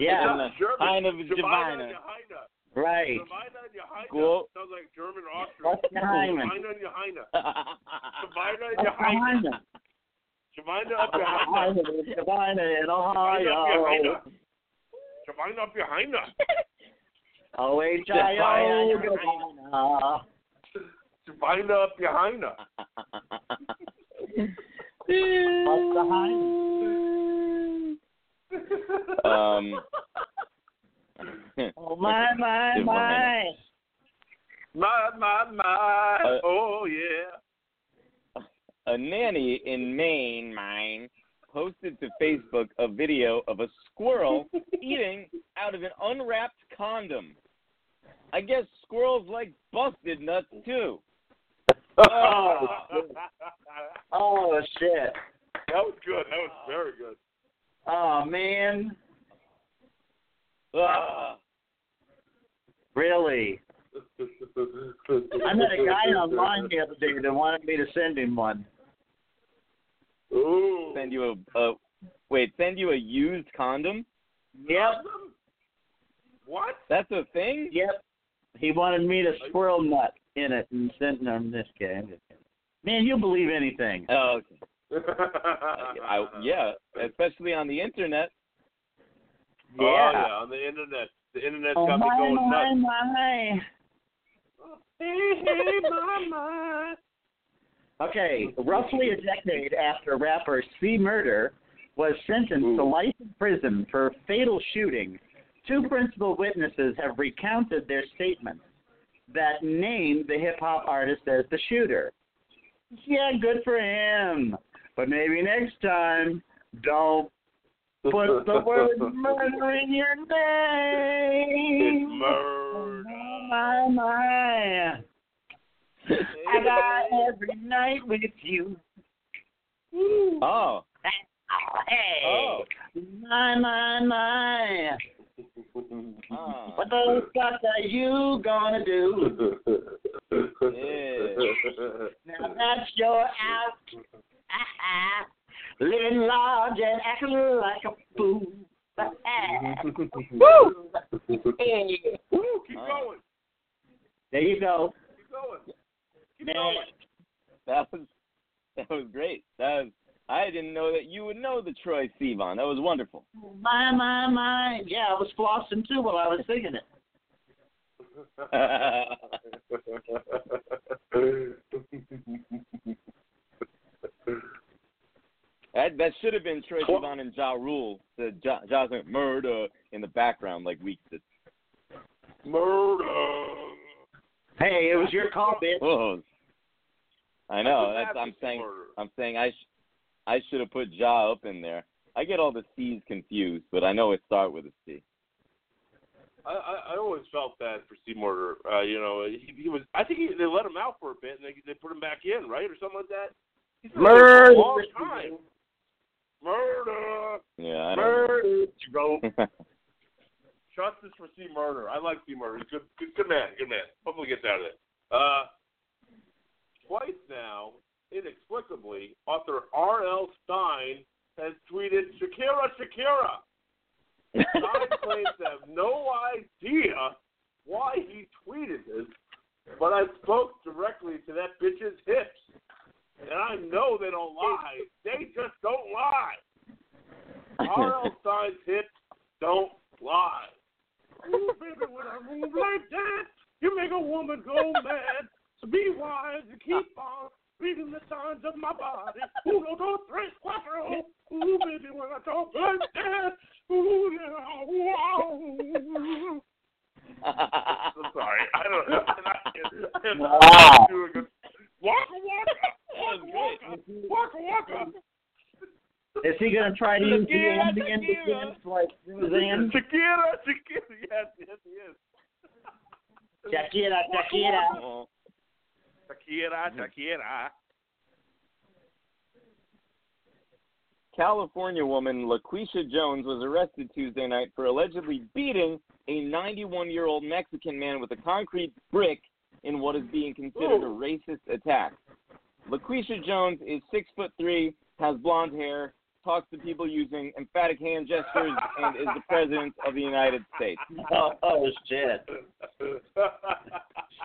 E: Yeah.
C: And the of
D: Javina
C: Divina.
D: and your Heina.
E: Right.
D: Javina and your
C: Cool.
D: Sounds like German Austrian.
E: What's the Hyman?
D: Javina and your Heina. Javina and your
E: That's
D: Heina.
E: behind us.
D: Javina up your Heina.
E: Divina in
D: Javina up your Heina.
E: Ohio.
D: Javina up your Heina.
E: O H I O.
C: Divina.
E: Divina.
D: Javina up your Heina.
E: What's the Hyman?
C: um.
E: Oh my my my.
D: My, my, my.
C: Uh,
D: oh, yeah.
C: a nanny in Maine, mine, posted to Facebook a video of a squirrel eating out of an unwrapped condom. I guess squirrels like busted nuts too.
E: Oh. Oh shit.
D: that was good. That was very good.
E: Oh man. Really? I met a guy online the other day that wanted me to send him one.
D: Ooh.
C: send you a, a wait, send you a used condom?
E: Yep.
D: What?
C: That's a thing?
E: Yep. He wanted me to squirrel nut in it and send him this guy. Man, you'll believe anything.
C: Oh, okay. I, yeah, especially on the internet.
D: Oh, yeah, on the internet. The internet's
E: Oh
D: got me
E: my
D: going
E: my
D: nuts.
E: my.
D: Hey, hey, my, my.
E: Okay, roughly a decade after rapper C Murder was sentenced to life in prison for fatal shooting, two principal witnesses have recounted their statements that named the hip hop artist as the shooter. Yeah, good for him. But maybe next time, don't put the word murder in your
D: It's
E: name.
D: murder.
E: Oh, my, my. I got every night with you.
C: Oh.
E: Hey,
C: Oh.
E: my, my, my.
C: Ah.
E: What the fuck are you gonna do? Yeah. Now that's your out. Ah-ah. Living large and acting like a fool. Ah. Woo! Hey.
D: Woo, keep
C: Ah.
D: going.
E: There you go.
D: Keep going. Oh Keep
E: Man.
C: That was that was great. That was, I didn't know that you would know the Troye Sivan. That was wonderful.
E: My, my, my. Yeah, I was flossing too while I was singing it.
C: that that should have been Troye
D: Tw-
C: Sivan and Ja Rule. The Ja, Ja's like, murder in the background like Weeks did.
D: Murder.
E: Hey, it was your call, bitch.
C: Whoa. I know.
D: That's
C: That's I'm saying.
D: murder.
C: I'm saying I sh- I should have put Ja up in there. I get all the C's confused, but I know it start with a C.
D: I, I, I always felt bad for Seymour. Uh, you know, he, he was. I think he, they let him out for a bit, and they they put him back in, right, or something like that. He's been there for a long time. Murder.
C: Yeah, I don't
E: Murder. Go.
C: know.
D: Justice for C Murder. I like C Murder. He's good, good, good man. Good man. Hopefully, he gets out of it. Uh, twice now, inexplicably, author R.L. Stine has tweeted Shakira, Shakira. Stine claims to have no idea why he tweeted this, but I spoke directly to that bitch's hips. And I know they don't lie. They just don't lie. R.L. Stine's hips don't lie. Ooh, baby, when I move like that, you make a woman go mad. So be wise and keep on reading the signs of my body. Uno, dos, tres, cuatro. Ooh, baby, when I talk like that. Ooh, yeah, wow. I'm sorry. I don't know. I, I, I,
E: Wow.
D: doing a, waka waka. Waka waka. Waka waka.
E: Is he gonna try to use the
D: Shakira,
E: ambient
D: Shakira.
E: against like Roseanne?
D: Shakira, Shakira. Yes, yes, yes.
E: Shakira, Shakira.
D: Shakira, mm-hmm. Shakira.
C: California woman LaQuisha Jones was arrested Tuesday night for allegedly beating a 91 year old Mexican man with a concrete brick in what is being considered a racist attack. LaQuisha Jones is six foot three, has blonde hair, talks to people using emphatic hand gestures, and is the president of the United States.
E: Oh, oh shit.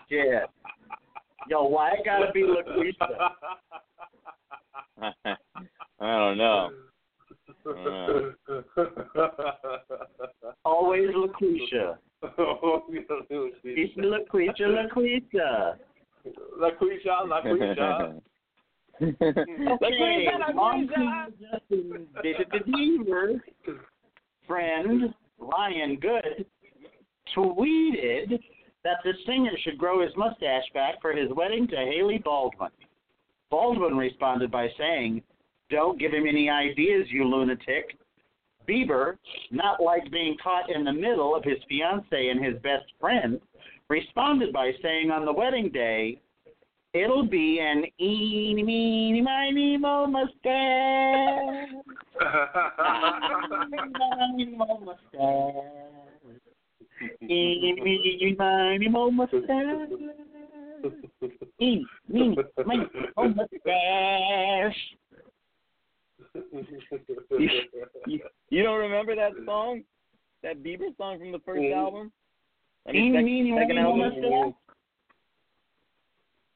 E: Shit. Yo, why it gotta be LaQuisha?
C: I don't know. Uh,
E: Always LaQuisha. It's LaQuisha, LaQuisha.
D: La Quisha, La Quisha.
E: Okay, Monkey Justin Bieber friend Ryan Good tweeted that the singer should grow his mustache back for his wedding to Hailey Baldwin. Baldwin responded by saying, Don't give him any ideas, you lunatic. Bieber, not like being caught in the middle of his fiancee and his best friend, responded by saying on the wedding day, It'll be an eeny, meeny, miny, mo mustache. Eeny. Miny, mo mustache. Eeny, meeny, miny, mo mustache.
C: you, you, you don't remember that song? That Bieber song from the first album? I mean, sec-
E: meeny,
C: second album?
E: mustache.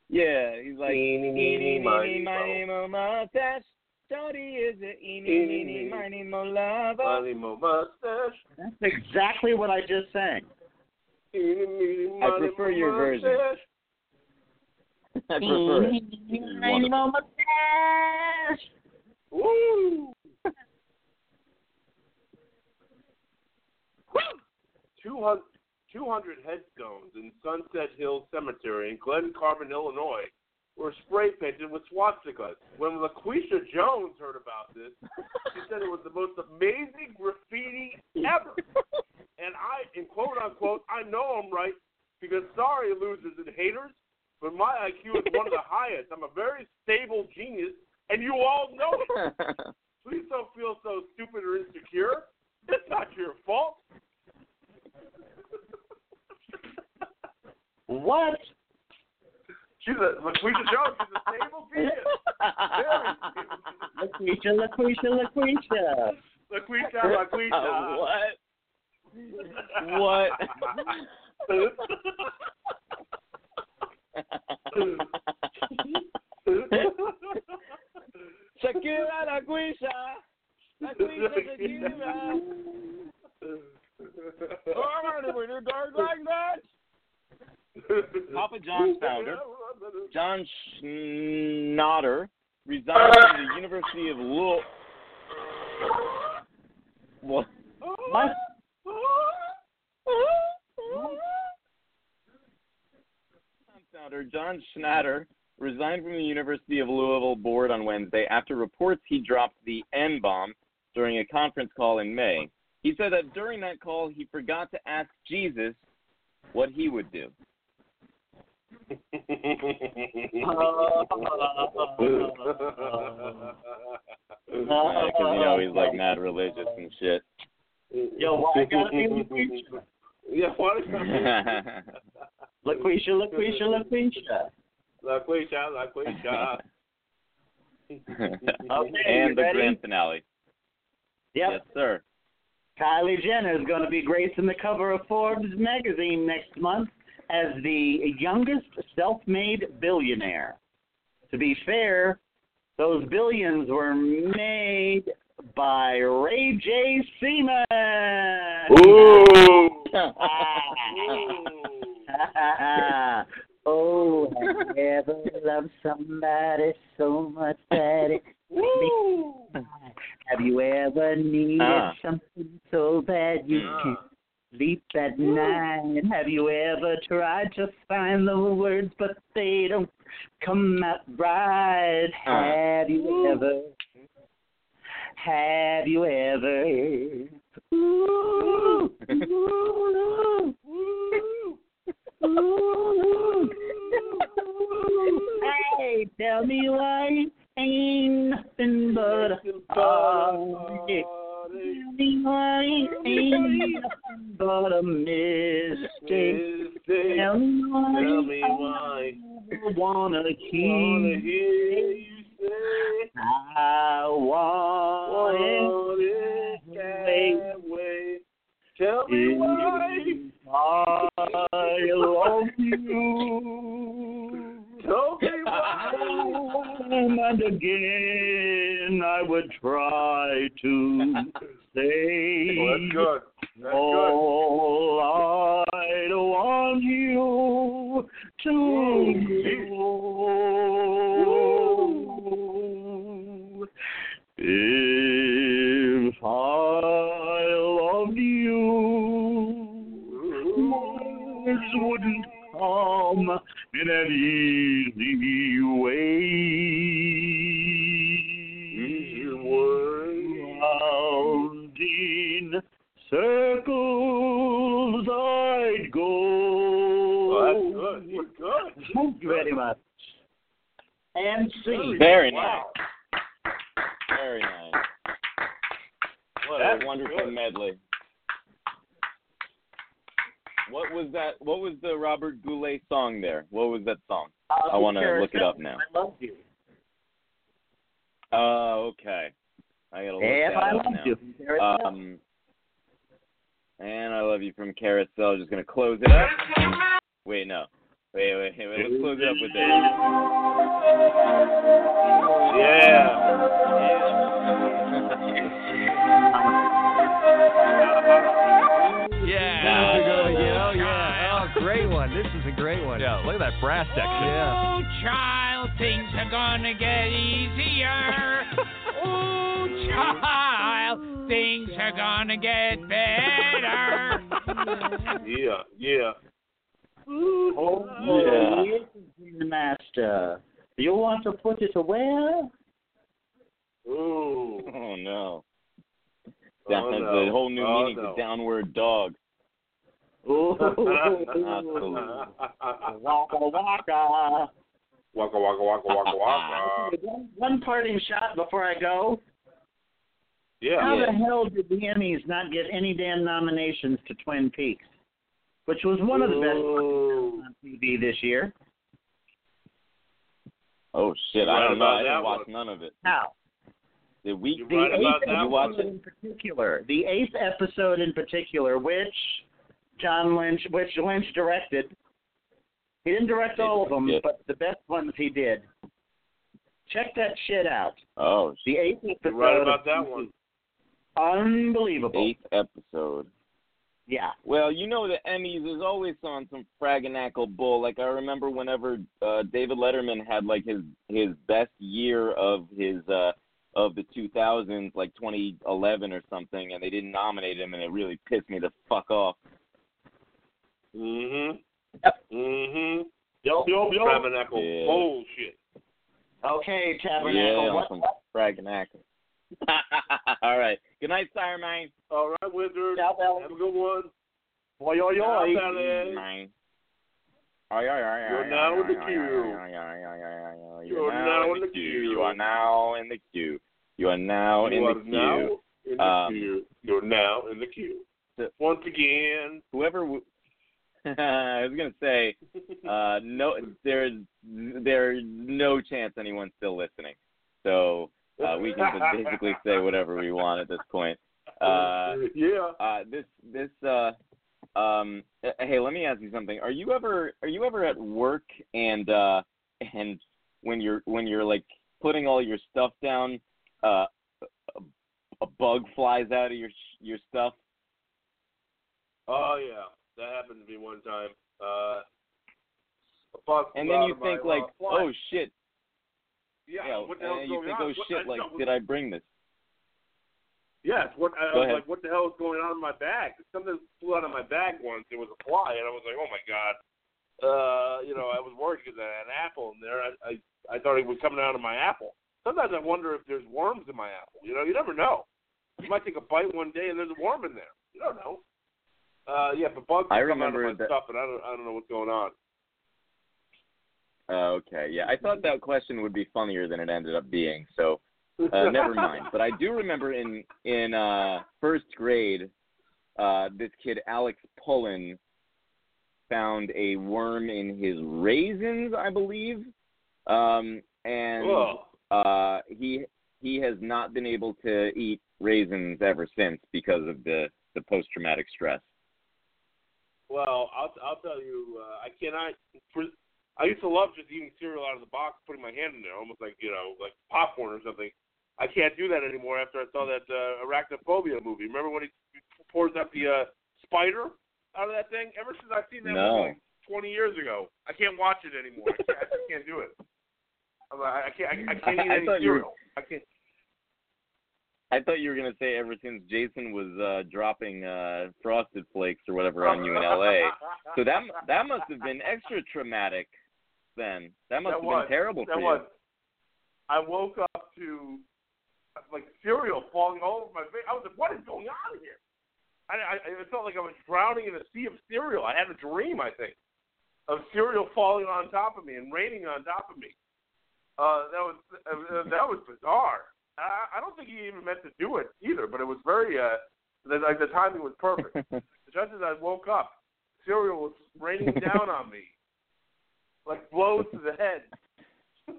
C: Yeah, he's like
D: Eeny, meeny,
C: eeny,
D: miny,
C: meeny, miny, mo mustache. Shorty is a eeny,
D: Eeny,
C: meeny,
D: meeny.
C: miny, mo lover. Oh.
D: Money, mo mustache.
E: That's exactly what I just sang.
D: Eeny, meeny,
C: I prefer
D: mo
C: your version. I prefer it.
E: Eeny, miny, mo mustache.
D: Woo! 200, 200 headstones in Sunset Hill Cemetery in Glen Carbon, Illinois, were spray painted with swastikas. When LaQuisha Jones heard about this, she said it was the most amazing graffiti ever. And I, in quote unquote, I know I'm right because sorry, losers and haters, but my IQ is one of the highest. I'm a very stable genius, and you all know it. Please don't feel so stupid or insecure. It's not your fault.
E: What?
D: She's a LaQuisha Jones. She's a stable genius. Very stable genius.
E: LaQuisha, LaQuisha, LaQuisha.
D: LaQuisha, LaQuisha.
C: what? Shakira la guisha. La guisha Shakira. Oh, when you're dark like that. Papa John's founder, John Schnatter, resigned from the University of Louisville. What?
E: My,
C: founder John Schnatter resigned from the University of Louisville board on Wednesday after reports he dropped the N bomb during a conference call in May. He said that during that call he forgot to ask Jesus what he would do. Because you know he's like mad religious and shit.
E: Yo, why I gotta be LaQuisha?
D: Yeah, what?
E: LaQuisha, LaQuisha, LaQuisha.
D: LaQuisha, LaQuisha.
E: Okay,
C: and the
E: ready?
C: grand finale.
E: Yep.
C: Yes, sir.
E: Kylie Jenner is going to be gracing the cover of Forbes magazine next month as the youngest self-made billionaire. To be fair, those billions were made by Ray J. Seaman.
D: Ooh.
E: oh, have you ever loved somebody so much that it Have you ever needed
C: Ah.
E: something so bad you can't sleep at night? Have you ever tried to find the words but they don't come out right?
C: Ah.
E: Have you ever? Have you ever? Ooh, ooh, ooh, hey, tell me why you ain't nothing but a heartache. Tell me why ain't but a mistake. Tell me why
D: Tell me why.
E: I wanna
D: Wanna
E: hear
D: you say,
E: I want
D: want it that way. Tell me why.
E: I love you.
D: Me why.
E: And again, I would try to say
D: Oh, that's good. That's good.
E: all I want you to know. If I loved you, words wouldn't come in an easy way. Round in circles I'd go.
D: Oh, that's good. You're good.
E: Thank you very much. And see.
C: Very
D: Wow.
C: nice. Very nice. What
D: That's
C: a wonderful
D: good.
C: medley. What was that? What was the Robert Goulet song there? What was that song? I wanna look it up now.
E: I love you.
C: Oh, okay. I gotta look
E: If
C: that
E: I
C: up
E: love
C: now.
E: you.
C: Um, and I love you from Carousel. Just gonna close it up. Wait, no. Wait, wait, wait. wait. Let's close it up with this.
G: Yeah.
C: Nah,
G: This great one. This is a great one.
H: Yeah, look at that brass section.
G: Oh, yeah.
I: Oh, child, things are gonna get easier. oh, child, things are gonna get better.
D: Yeah, oh, yeah.
E: Oh,
C: Yeah.
E: yes, Master. You want to put it away?
D: Ooh.
C: Oh no.
D: Oh,
C: Down,
D: no.
C: The whole new
D: Oh,
C: meaning
D: no.
C: to downward dog.
E: Ooh. waka waka.
D: Waka waka waka waka waka.
E: One, one parting shot before I go.
D: Yeah.
E: How
C: Yeah.
E: the hell did the Emmys not get any damn nominations to Twin Peaks, which was one of the best on TV this year?
C: Oh shit!
D: You're
C: I don't know. I didn't watch
D: one.
C: none of it.
E: How?
C: The week.
D: You're
E: The
D: right
E: eighth
D: that
E: episode
C: it?
E: in particular, the eighth episode in particular, which John Lynch, which Lynch directed. He didn't direct all of them,
C: Yeah.
E: but the best ones he did. Check that shit out.
C: Oh.
E: The eighth episode.
D: You're right about that one.
E: Unbelievable.
C: eighth episode.
E: Yeah.
C: Well, you know the Emmys is always on some fraganacle bull. Like I remember whenever uh David Letterman had like his his best year of his uh of the 2000s, like 2011 or something, and they didn't nominate him, and it really pissed me the fuck off.
D: Mhm.
E: Yep.
D: Mhm.
E: Yo, yo,
D: Tabernacle
C: Yeah.
D: bullshit.
E: Okay, Tabernacle.
C: Yeah, on
E: what,
C: some fraganacle. All right. Good night, Sire Mine.
D: All right, Wizard.
E: Ciao, Bella.
D: Have a good one.
E: Oi, oi,
D: Ciao,
E: oi.
D: Sally.
C: Mine.
D: You're
C: ay,
D: now
C: ay,
D: in the
C: ay,
D: queue. You're now in the queue.
C: You are now in the queue. You are now
D: you
C: in
D: are
C: the queue.
D: now in the
C: Um,
D: queue. You're now in the queue.
C: the-
D: Once again.
C: Whoever. I was gonna say, uh, no, there's there's no chance anyone's still listening. So uh, we can basically say whatever we want at this point. Uh,
D: yeah.
C: uh, this this uh, um, uh, hey, let me ask you something. Are you ever are you ever at work and uh, and when you're when you're like putting all your stuff down, uh, a, a bug flies out of your your stuff?
D: Oh yeah, that happened to me one time. Uh,
C: And then you think like,
D: uh,
C: oh shit,
D: yeah,
C: yeah,
D: what the
C: and you
D: going
C: think,
D: on?
C: oh shit,
D: I-
C: like
D: no,
C: did I bring this?
D: Yes. What I, was like, what the hell is going on in my bag? Something flew out of my bag once. It was a fly, and I was like, oh my god. Uh, you know, I was worried because I had an apple in there. I, I I thought it was coming out of my apple. Sometimes I wonder if there's worms in my apple. You know, you never know. You might take a bite one day and there's a worm in there. You don't know. Uh, yeah, but bugs
C: I remember
D: of my
C: that-
D: stuff, and I don't I don't know what's going on.
C: Uh, okay, yeah, I thought that question would be funnier than it ended up being. So uh, never mind. But I do remember in in uh, first grade, uh, this kid Alex Pullen found a worm in his raisins, I believe, um, and
D: Ugh.
C: uh, he he has not been able to eat raisins ever since because of the the post traumatic stress.
D: Well, I'll I'll tell you, uh, I cannot. I used to love just eating cereal out of the box, putting my hand in there, almost like you know, like popcorn or something. I can't do that anymore after I saw that uh, arachnophobia movie. Remember when he pours out the uh, spider out of that thing? Ever since I've seen that
C: No.
D: movie like 20 years ago, I can't watch it anymore. I, can't, I just can't do it. I'm like, I can't. I, I can't eat
C: I
D: any
C: thought you were-
D: cereal. I can't.
C: I thought you were gonna say ever since Jason was uh dropping uh frosted flakes or whatever on you in LA. So that that must have been extra traumatic then. That must
D: That
C: have
D: was.
C: been terrible
D: that
C: for you.
D: I woke up to like cereal falling all over my face. I was like, "What is going on here?" I, I it felt like I was drowning in a sea of cereal. I had a dream, I think, of cereal falling on top of me and raining on top of me. Uh, that was uh, that was bizarre. I, I don't think he even meant to do it either, but it was very uh, the, like the timing was perfect. Just as I woke up, cereal was raining down on me, like blows to the head.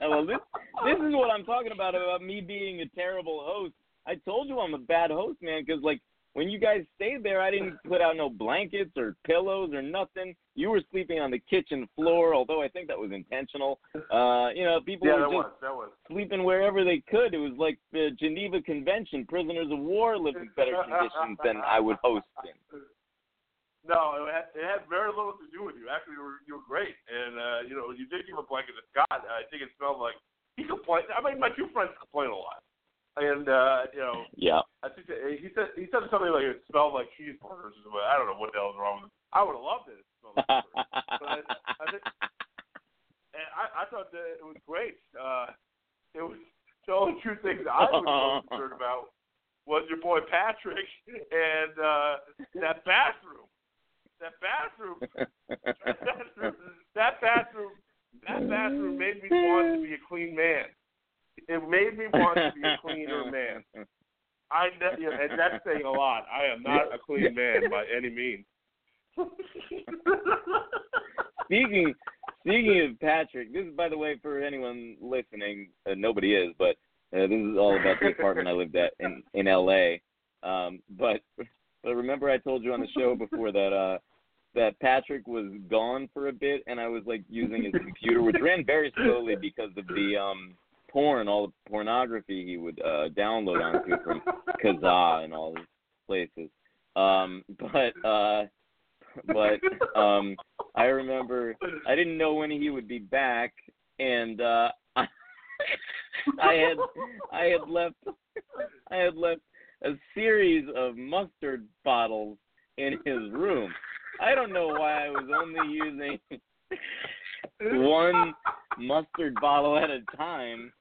C: well, this this is what I'm talking about about me being a terrible host. I told you I'm a bad host, man, because like when you guys stayed there, I didn't put out no blankets or pillows or nothing. You were sleeping on the kitchen floor, although I think that was intentional. Uh, you know, people
D: yeah,
C: were
D: that
C: just
D: was that was.
C: sleeping wherever they could. It was like the Geneva Convention. Prisoners of war lived in better conditions than I would host in.
D: No, it had, it had very little to do with you. Actually, you were you were great, and uh, you know you did give a blanket to Scott. I think it smelled like he complained. I mean, my two friends complain a lot, and uh, you know
C: Yeah.
D: I think that he said he said something like it smelled like cheeseburgers. or something. I don't know what the hell's wrong with it. I would have loved it. if It smelled like cheeseburgers. But I, I think, and I, I thought that it was great. Uh, it was the only two things I was most concerned about was your boy Patrick and uh, that bathroom, that bathroom, that bathroom, that bathroom, that bathroom made me want to be a clean man. It made me want to be a cleaner man. I ne- you know, and that's saying a lot. I am not a clean man by any means.
C: speaking speaking of Patrick, this is by the way for anyone listening. Uh, nobody is, but uh, this is all about the apartment I lived at in in L.A. Um, but but remember I told you on the show before that uh that Patrick was gone for a bit, and I was like using his computer, which ran very slowly because of the um porn, all the pornography he would uh download onto from Kazaa and all these places. Um, but uh but um I remember I didn't know when he would be back and uh I, I had I had left I had left a series of mustard bottles in his room. I don't know why I was only using one mustard bottle at a time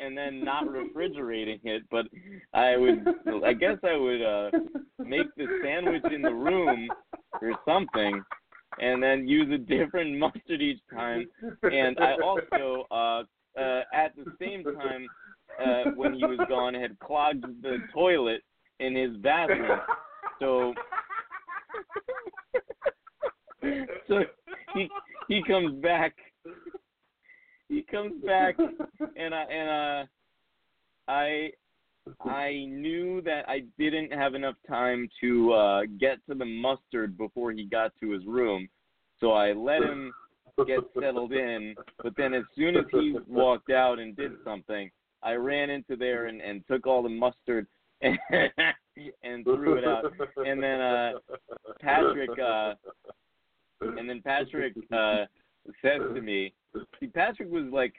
C: and then not refrigerating it, but I would I guess I would uh make the sandwich in the room or something and then use a different mustard each time. And I also uh uh at the same time uh when he was gone had clogged the toilet in his bathroom. So so he he comes back he comes back and I and uh I I knew that I didn't have enough time to uh get to the mustard before he got to his room. So I let him get settled in, but then as soon as he walked out and did something, I ran into there and, and took all the mustard and, and threw it out. And then uh Patrick uh and then Patrick uh says to me see Patrick was like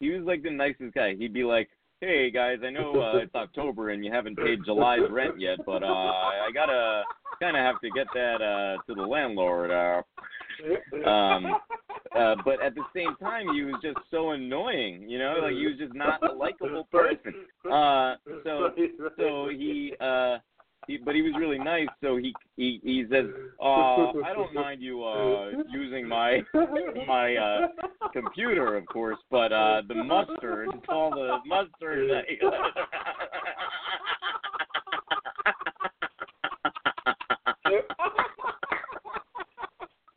C: he was like the nicest guy. He'd be like, Hey guys, I know uh, it's October and you haven't paid July's rent yet, but uh I gotta kinda have to get that uh to the landlord. Uh um uh but at the same time he was just so annoying, you know, like he was just not a likable person. Uh so so he uh he, but he was really nice. So he he he says, "Uh, I don't mind you uh using my my uh computer, of course, but uh the mustard, all the mustard." that you-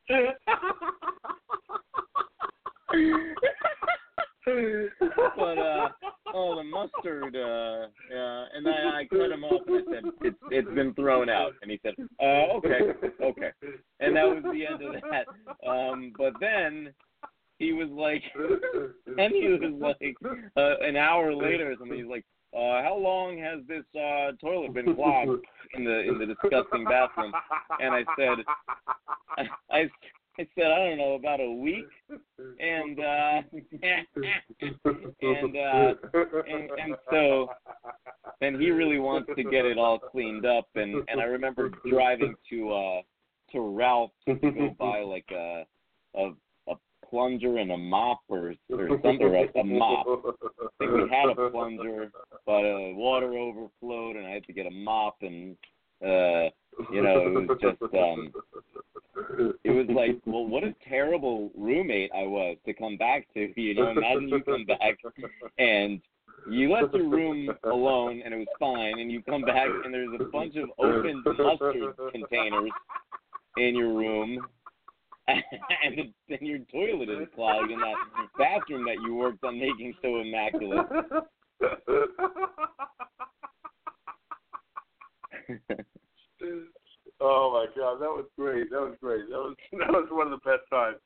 C: but uh oh the mustard uh yeah and I, I cut him off and I said it's it's been thrown out. And he said uh okay okay. And that was the end of that. Um but then he was like and he was like uh, an hour later or something he's like uh how long has this uh toilet been clogged in the in the disgusting bathroom? And I said I I said I don't know about a week, and uh, and uh, and and so and he really wants to get it all cleaned up, and and I remember driving to uh to Ralph to go buy like a a a plunger and a mop or or something or a, a mop. I think we had a plunger, but uh, water overflowed, and I had to get a mop, and uh, you know, it was just um it was like, well, what a terrible roommate I was to come back to. You know, imagine you come back and you left your room alone and it was fine, and you come back and there's a bunch of open mustard containers in your room, and then your toilet is clogged in that bathroom that you worked on making so immaculate.
D: oh my god, that was great. That was great. That was that was one of the best times.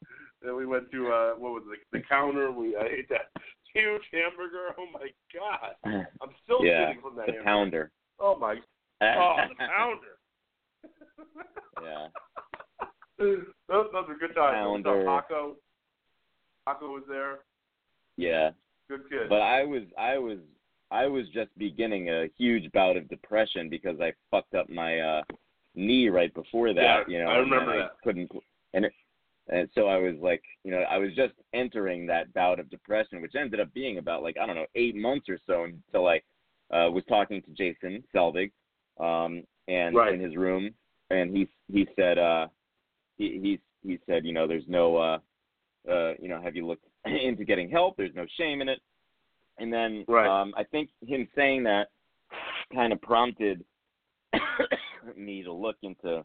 D: Then we went to uh what was it, the counter. We I ate that huge hamburger. Oh my god, I'm still
C: yeah,
D: sitting from that
C: the
D: hamburger.
C: pounder.
D: Oh my, oh the pounder.
C: yeah.
D: those those were good times.
C: Pounder.
D: Paco, Paco was there.
C: Yeah.
D: Good kid.
C: But I was I was I was just beginning a huge bout of depression because I fucked up my uh knee right before that,
D: Yeah,
C: you know,
D: I
C: and
D: remember
C: I
D: that.
C: couldn't and it, and so I was like, you know, I was just entering that bout of depression, which ended up being about like I don't know eight months or so until I uh, was talking to Jason Selvig, um, and
D: Right.
C: in his room, and he he said uh he he he said you know there's no uh uh you know have you looked into getting help there's no shame in it and then
D: Right.
C: um I think him saying that kind of prompted me to look into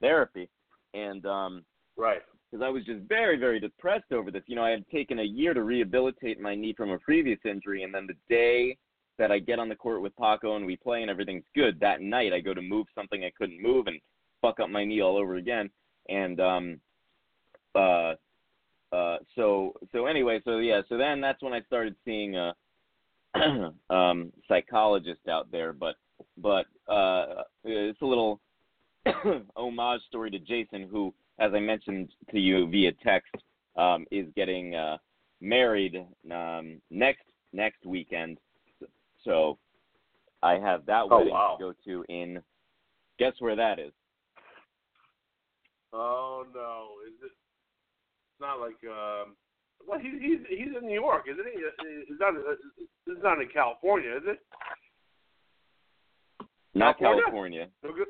C: therapy and um
D: Right.
C: because I was just very, very depressed over this. You know, I had taken a year to rehabilitate my knee from a previous injury, and then the day that I get on the court with Paco and we play and everything's good, that night I go to move something I couldn't move and fuck up my knee all over again. And um, uh, uh, so so anyway, so yeah, so then that's when I started seeing a um psychologist out there, but but uh, it's a little homage story to Jason who as I mentioned to you via text, um, is getting uh, married um, next next weekend. So I have that
D: Oh,
C: wedding
D: wow.
C: to go to in. Guess where that is?
D: Oh no, is it? It's not like um. Well, he's he's he's in New York, isn't he? It's not. It's not in California, is it?
C: Not
D: California?
C: California.
D: No good.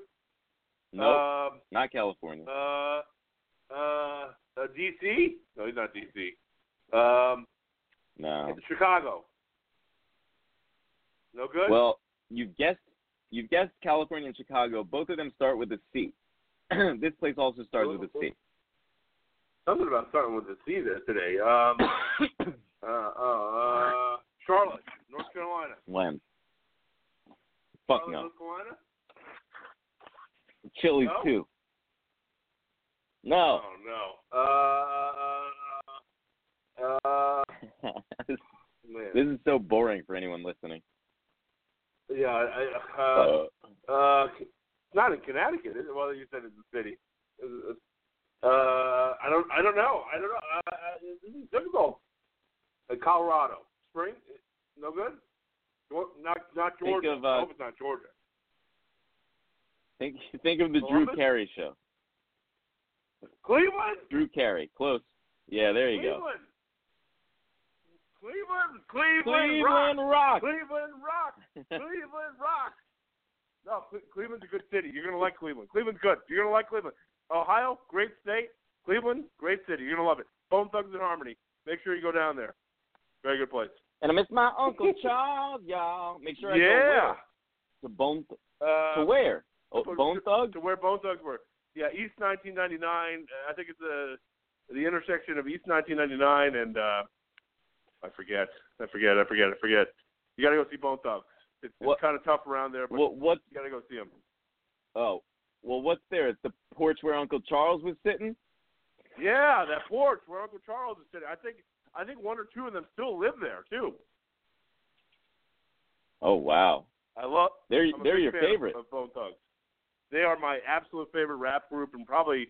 C: No,
D: Um,
C: not California.
D: uh, uh, uh, DC? No, he's not DC. Um,
C: no.
D: Chicago. No good.
C: Well, you've guessed. You've guessed California and Chicago. Both of them start with a C. this place also starts with a C.
D: something about starting with the C there today. Um, uh, uh, Charlotte, North Carolina.
C: When? Fuck
D: Charlotte,
C: no.
D: North Carolina.
C: Chili's
D: No?
C: too. No.
D: Oh no. Uh, uh,
C: this is so boring for anyone listening.
D: yeah. I, uh,
C: Uh,
D: uh, it's not in Connecticut. Well, you said it's a city. Uh, I don't. I don't know. I don't know. Uh, uh, this is difficult. Uh, Colorado, Spring, no good. Not not
C: Think of, uh,
D: I hope it's not Georgia.
C: think think of the Drew Carey show.
D: Cleveland.
C: Drew Carey, close. Yeah, there you go.
D: Cleveland. Cleveland. Cleveland.
C: Cleveland
D: Rock.
C: Rock.
D: Cleveland Rock. Cleveland Rock. No, Cleveland's a good city. You're gonna like Cleveland. Cleveland's good. You're gonna like Cleveland. Ohio, great state. Cleveland, great city. You're gonna love it. Bone Thugs and Harmony. Make sure you go down there. Very good place.
C: and I miss my Uncle Charles, y'all. Make sure I go
D: yeah.
C: where? To Bone Th-
D: Uh,
C: to where? Oh,
D: to-
C: Bone Thugs?
D: To where Bone Thugs were. Yeah, East 1999. uh, I think it's the the intersection of East 1999 and uh I forget. I forget. I forget. I forget. You got to go see Bone Thugs. It's, it's kind of tough around there, but
C: What what
D: you got to go see them.
C: oh. Well what's there? It's the porch where Uncle Charles was sitting?
D: Yeah, that porch where Uncle Charles is sitting. I think I think one or two of them still live there too.
C: Oh wow.
D: I love.
C: They're
D: I'm
C: they're your favorite.
D: of Bone Thugs. They are my absolute favorite rap group and probably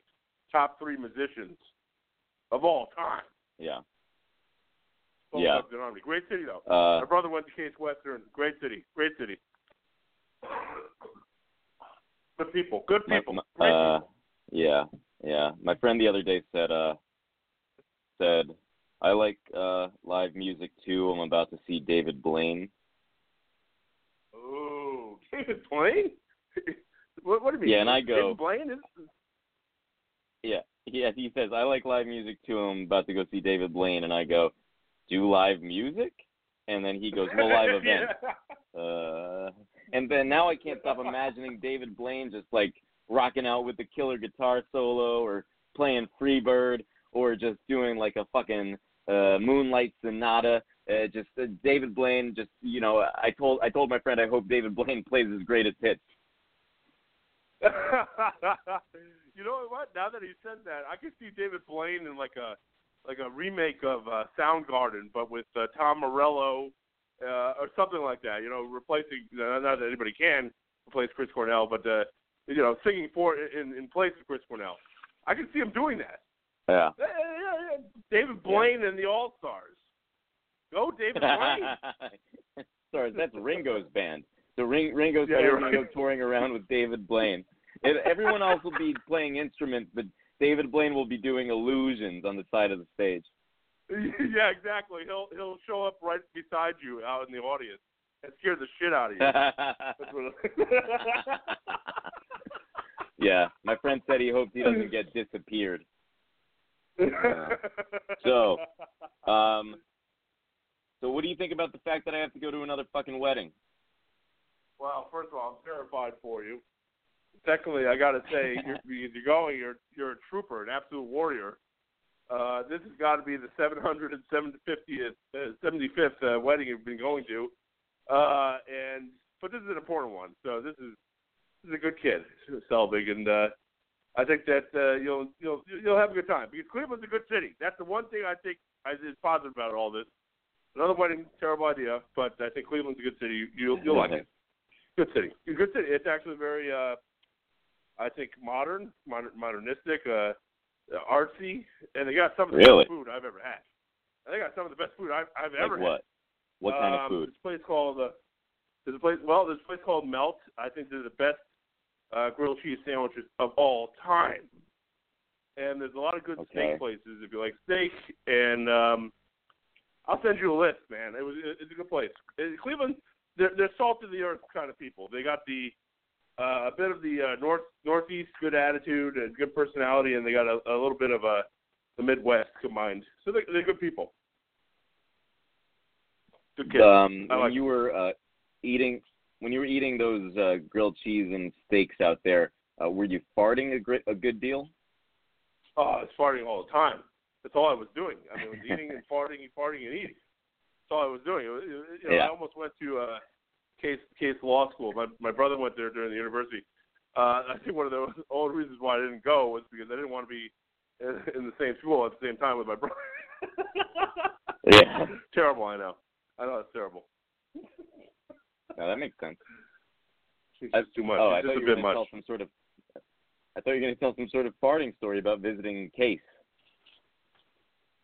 D: top three musicians of all time.
C: Yeah.
D: Bone
C: Yeah.
D: Thugs and Harmony. Great city though.
C: Uh
D: My brother went to Case Western. Great city. Great city. Good people. Good people.
C: my- uh yeah, yeah. My friend the other day said uh said I like uh live music too. I'm about to see David Blaine.
D: Oh, David Blaine. what, what do you mean?
C: Yeah, and I go.
D: David Blaine is.
C: Yeah. Yeah, he says I like live music too. I'm about to go see David Blaine and I go, "Do live music?" And then he goes, "Well, live event."
D: Yeah.
C: Uh, and then now I can't stop imagining David Blaine just like rocking out with the killer guitar solo or playing Freebird or just doing like a fucking uh, Moonlight Sonata. Uh, just uh, David Blaine. Just you know, I told I told my friend I hope David Blaine plays his greatest hits.
D: you know what? Now that he said that, I could see David Blaine in like a like a remake of uh, Soundgarden, but with uh, Tom Morello uh, or something like that. You know, replacing not that anybody can replace Chris Cornell, but uh, you know, singing for in in place of Chris Cornell. I can see him doing that.
C: Yeah.
D: Yeah, yeah, yeah. David Blaine and the All Stars. Go, David Blaine.
C: Sorry, that's Ringo's band. So Ring, Ringo's
D: Yeah,
C: Ringo
D: right.
C: touring around with David Blaine. And everyone else will be playing instruments, but David Blaine will be doing illusions on the side of the stage.
D: yeah, exactly. He'll he'll show up right beside you out in the audience and scare the shit out of you.
C: Yeah, my friend said he hopes he doesn't get disappeared. So, Um, so what do you think about the fact that I have to go to another fucking wedding?
D: Well, first of all, I'm terrified for you. Secondly, I got to say, you're, you're going. You're you're a trooper, an absolute warrior. Uh, this has got to be the 750th, uh, 75th uh, wedding you've been going to, uh, and but this is an important one. So this is this is a good kid, Selvig, and uh, I think that uh, you'll you'll you'll have a good time because Cleveland's a good city. That's the one thing I think I is positive about all this. Another wedding, terrible idea, but I think Cleveland's a good city. You, you'll you'll like it. Good city. Good city. It's actually very, uh, I think, modern, modern modernistic, uh, artsy, and they got some of the
C: Really?
D: best food I've ever had. They got some of the best food I've, I've ever
C: Like
D: had.
C: what? What kind of
D: Um,
C: food?
D: This place called uh, there's a place. Well, there's a place called Melt. I think they're the best uh, grilled cheese sandwiches of all time. And there's a lot of good
C: Okay.
D: steak places if you like steak. And um, I'll send you a list, man. It was it's a good place. Uh, Cleveland, they're they're salt of the earth kind of people. They got the uh, a bit of the uh, north northeast good attitude and good personality, and they got a, a little bit of a the Midwest combined. So they're, they're good people. Good kids.
C: Um,
D: I
C: when
D: like
C: you were uh, eating when you were eating those uh, grilled cheese and steaks out there, uh, were you farting a, gr- a good deal?
D: Oh, I was farting all the time. That's all I was doing. I mean, I was eating and farting and farting and eating. That's all I was doing. It was, you know,
C: Yeah.
D: I almost went to uh, Case Case Law School. My my brother went there during the university. Uh, I think one of the only reasons why I didn't go was because I didn't want to be in, in the same school at the same time with my brother.
C: Yeah.
D: terrible. I know. I know it's terrible.
C: No, that makes sense.
D: It's
C: I-
D: too much.
C: Oh, I thought you
D: a
C: were
D: bit
C: going to
D: much.
C: tell some sort of. I thought you were going to tell some sort of farting story about visiting Case.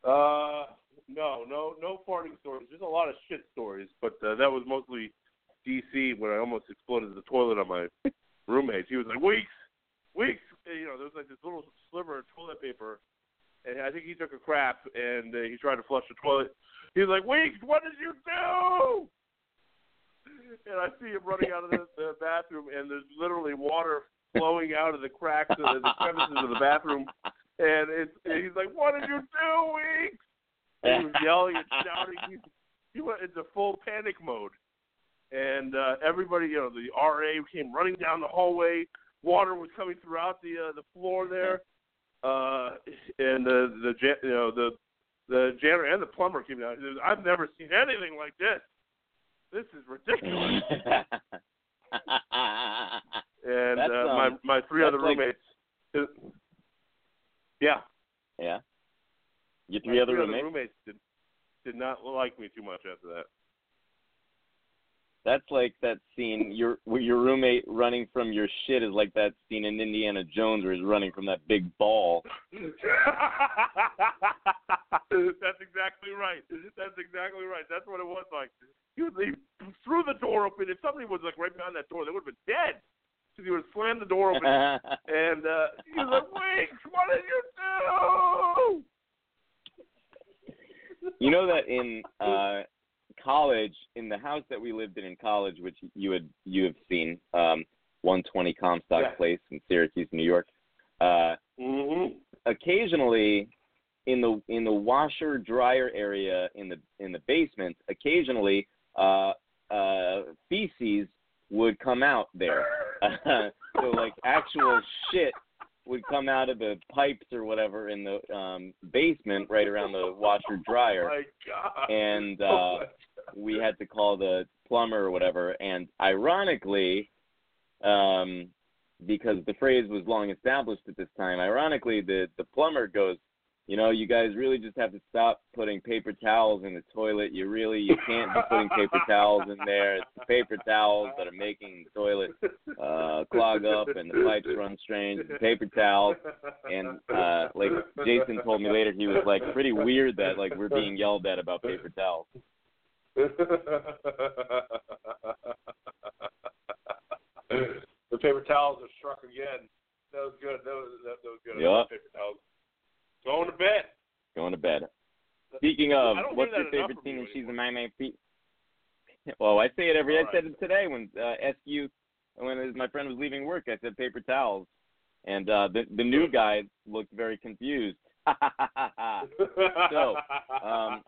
D: Uh, no, no, no farting stories. There's a lot of shit stories, but uh, that was mostly DC when I almost exploded the toilet on my roommate. He was like, "Weeks, weeks." You know, there was like this little sliver of toilet paper, and I think he took a crap and uh, he tried to flush the toilet. He was like, "Weeks, what did you do?" And I see him running out of the, the bathroom, and there's literally water flowing out of the cracks of the, the crevices of the bathroom and it's and he's like, "What did you do, Weeks?" And he was yelling and shouting. He, he went into full panic mode, and uh, everybody, you know, the RA came running down the hallway. Water was coming throughout the uh, the floor there, uh, and the the you know the the janitor and the plumber came down. Says, "I've never seen anything like this. This is ridiculous." and
C: That's,
D: uh, my my three other roommates. uh, yeah,
C: yeah. Your three other
D: three
C: roommates.
D: roommates did did not like me too much after that.
C: That's like that scene. Your your roommate running from your shit is like that scene in Indiana Jones where he's running from that big ball.
D: That's exactly right. That's exactly right. That's what it was like. He, was, he threw the door open. If somebody was like right behind that door, they would have been dead. Because he would have slammed the door open, and uh, he was like, "Wait, what did you do?"
C: you know that in uh college in the house that we lived in in college which you had you have seen um 120 comstock
D: Yeah.
C: place in syracuse new york uh
D: Mm-hmm.
C: occasionally in the in the washer dryer area in the in the basement occasionally uh uh feces would come out there so like actual shit would come out of the pipes or whatever in the um basement right around the washer dryer
D: My God.
C: and
D: Oh,
C: uh
D: my
C: we had to call the plumber or whatever. And ironically um because the phrase was long established at this time ironically the the plumber goes you know you guys really just have to stop putting paper towels in the toilet. You really you can't be putting paper towels in there. It's the paper towels that are making the toilet uh clog up and the pipes run strange. It's the paper towels. And uh like jason told me later he was like pretty weird that like we're being yelled at about paper towels
D: the paper towels are struck again. That was good. That was that, that was good.
C: Yeah.
D: paper towels. Going to bed.
C: going to bed Speaking of, what's your favorite
D: you
C: in She's a
D: anymore.
C: My Man Feet? Well, I say it every.
D: All
C: I said it today when uh, SU, when my friend was leaving work. I said paper towels. and uh, the the new guy looked very confused. So, um,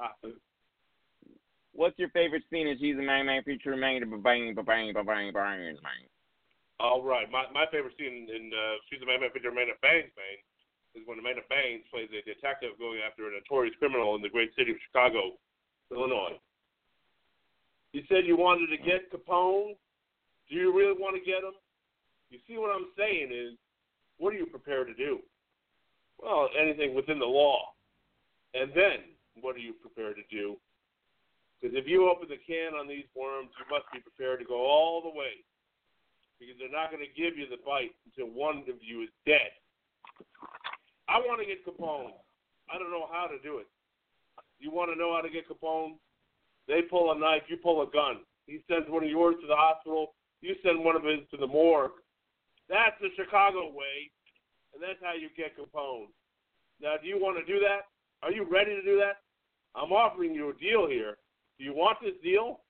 C: What's your favorite scene in She's a Man Man feature Man bang bang bang bang bang bang
D: All right, my my favorite scene in uh, She's a Man Man feature Man Bangs Bang is when Amanda Bangs plays a detective going after a notorious criminal in the great city of Chicago, Illinois. You said you wanted to get Capone. Do you really want to get him? You see what I'm saying is, what are you prepared to do? Well, anything within the law. And then, what are you prepared to do? Because if you open the can on these worms, you must be prepared to go all the way. Because they're not going to give you the bite until one of you is dead. I want to get Capone. I don't know how to do it. You want to know how to get Capone? They pull a knife, you pull a gun. He sends one of yours to the hospital, you send one of his to the morgue. That's the Chicago way, and that's how you get Capone. Now, do you want to do that? Are you ready to do that? I'm offering you a deal here. Do you want this deal?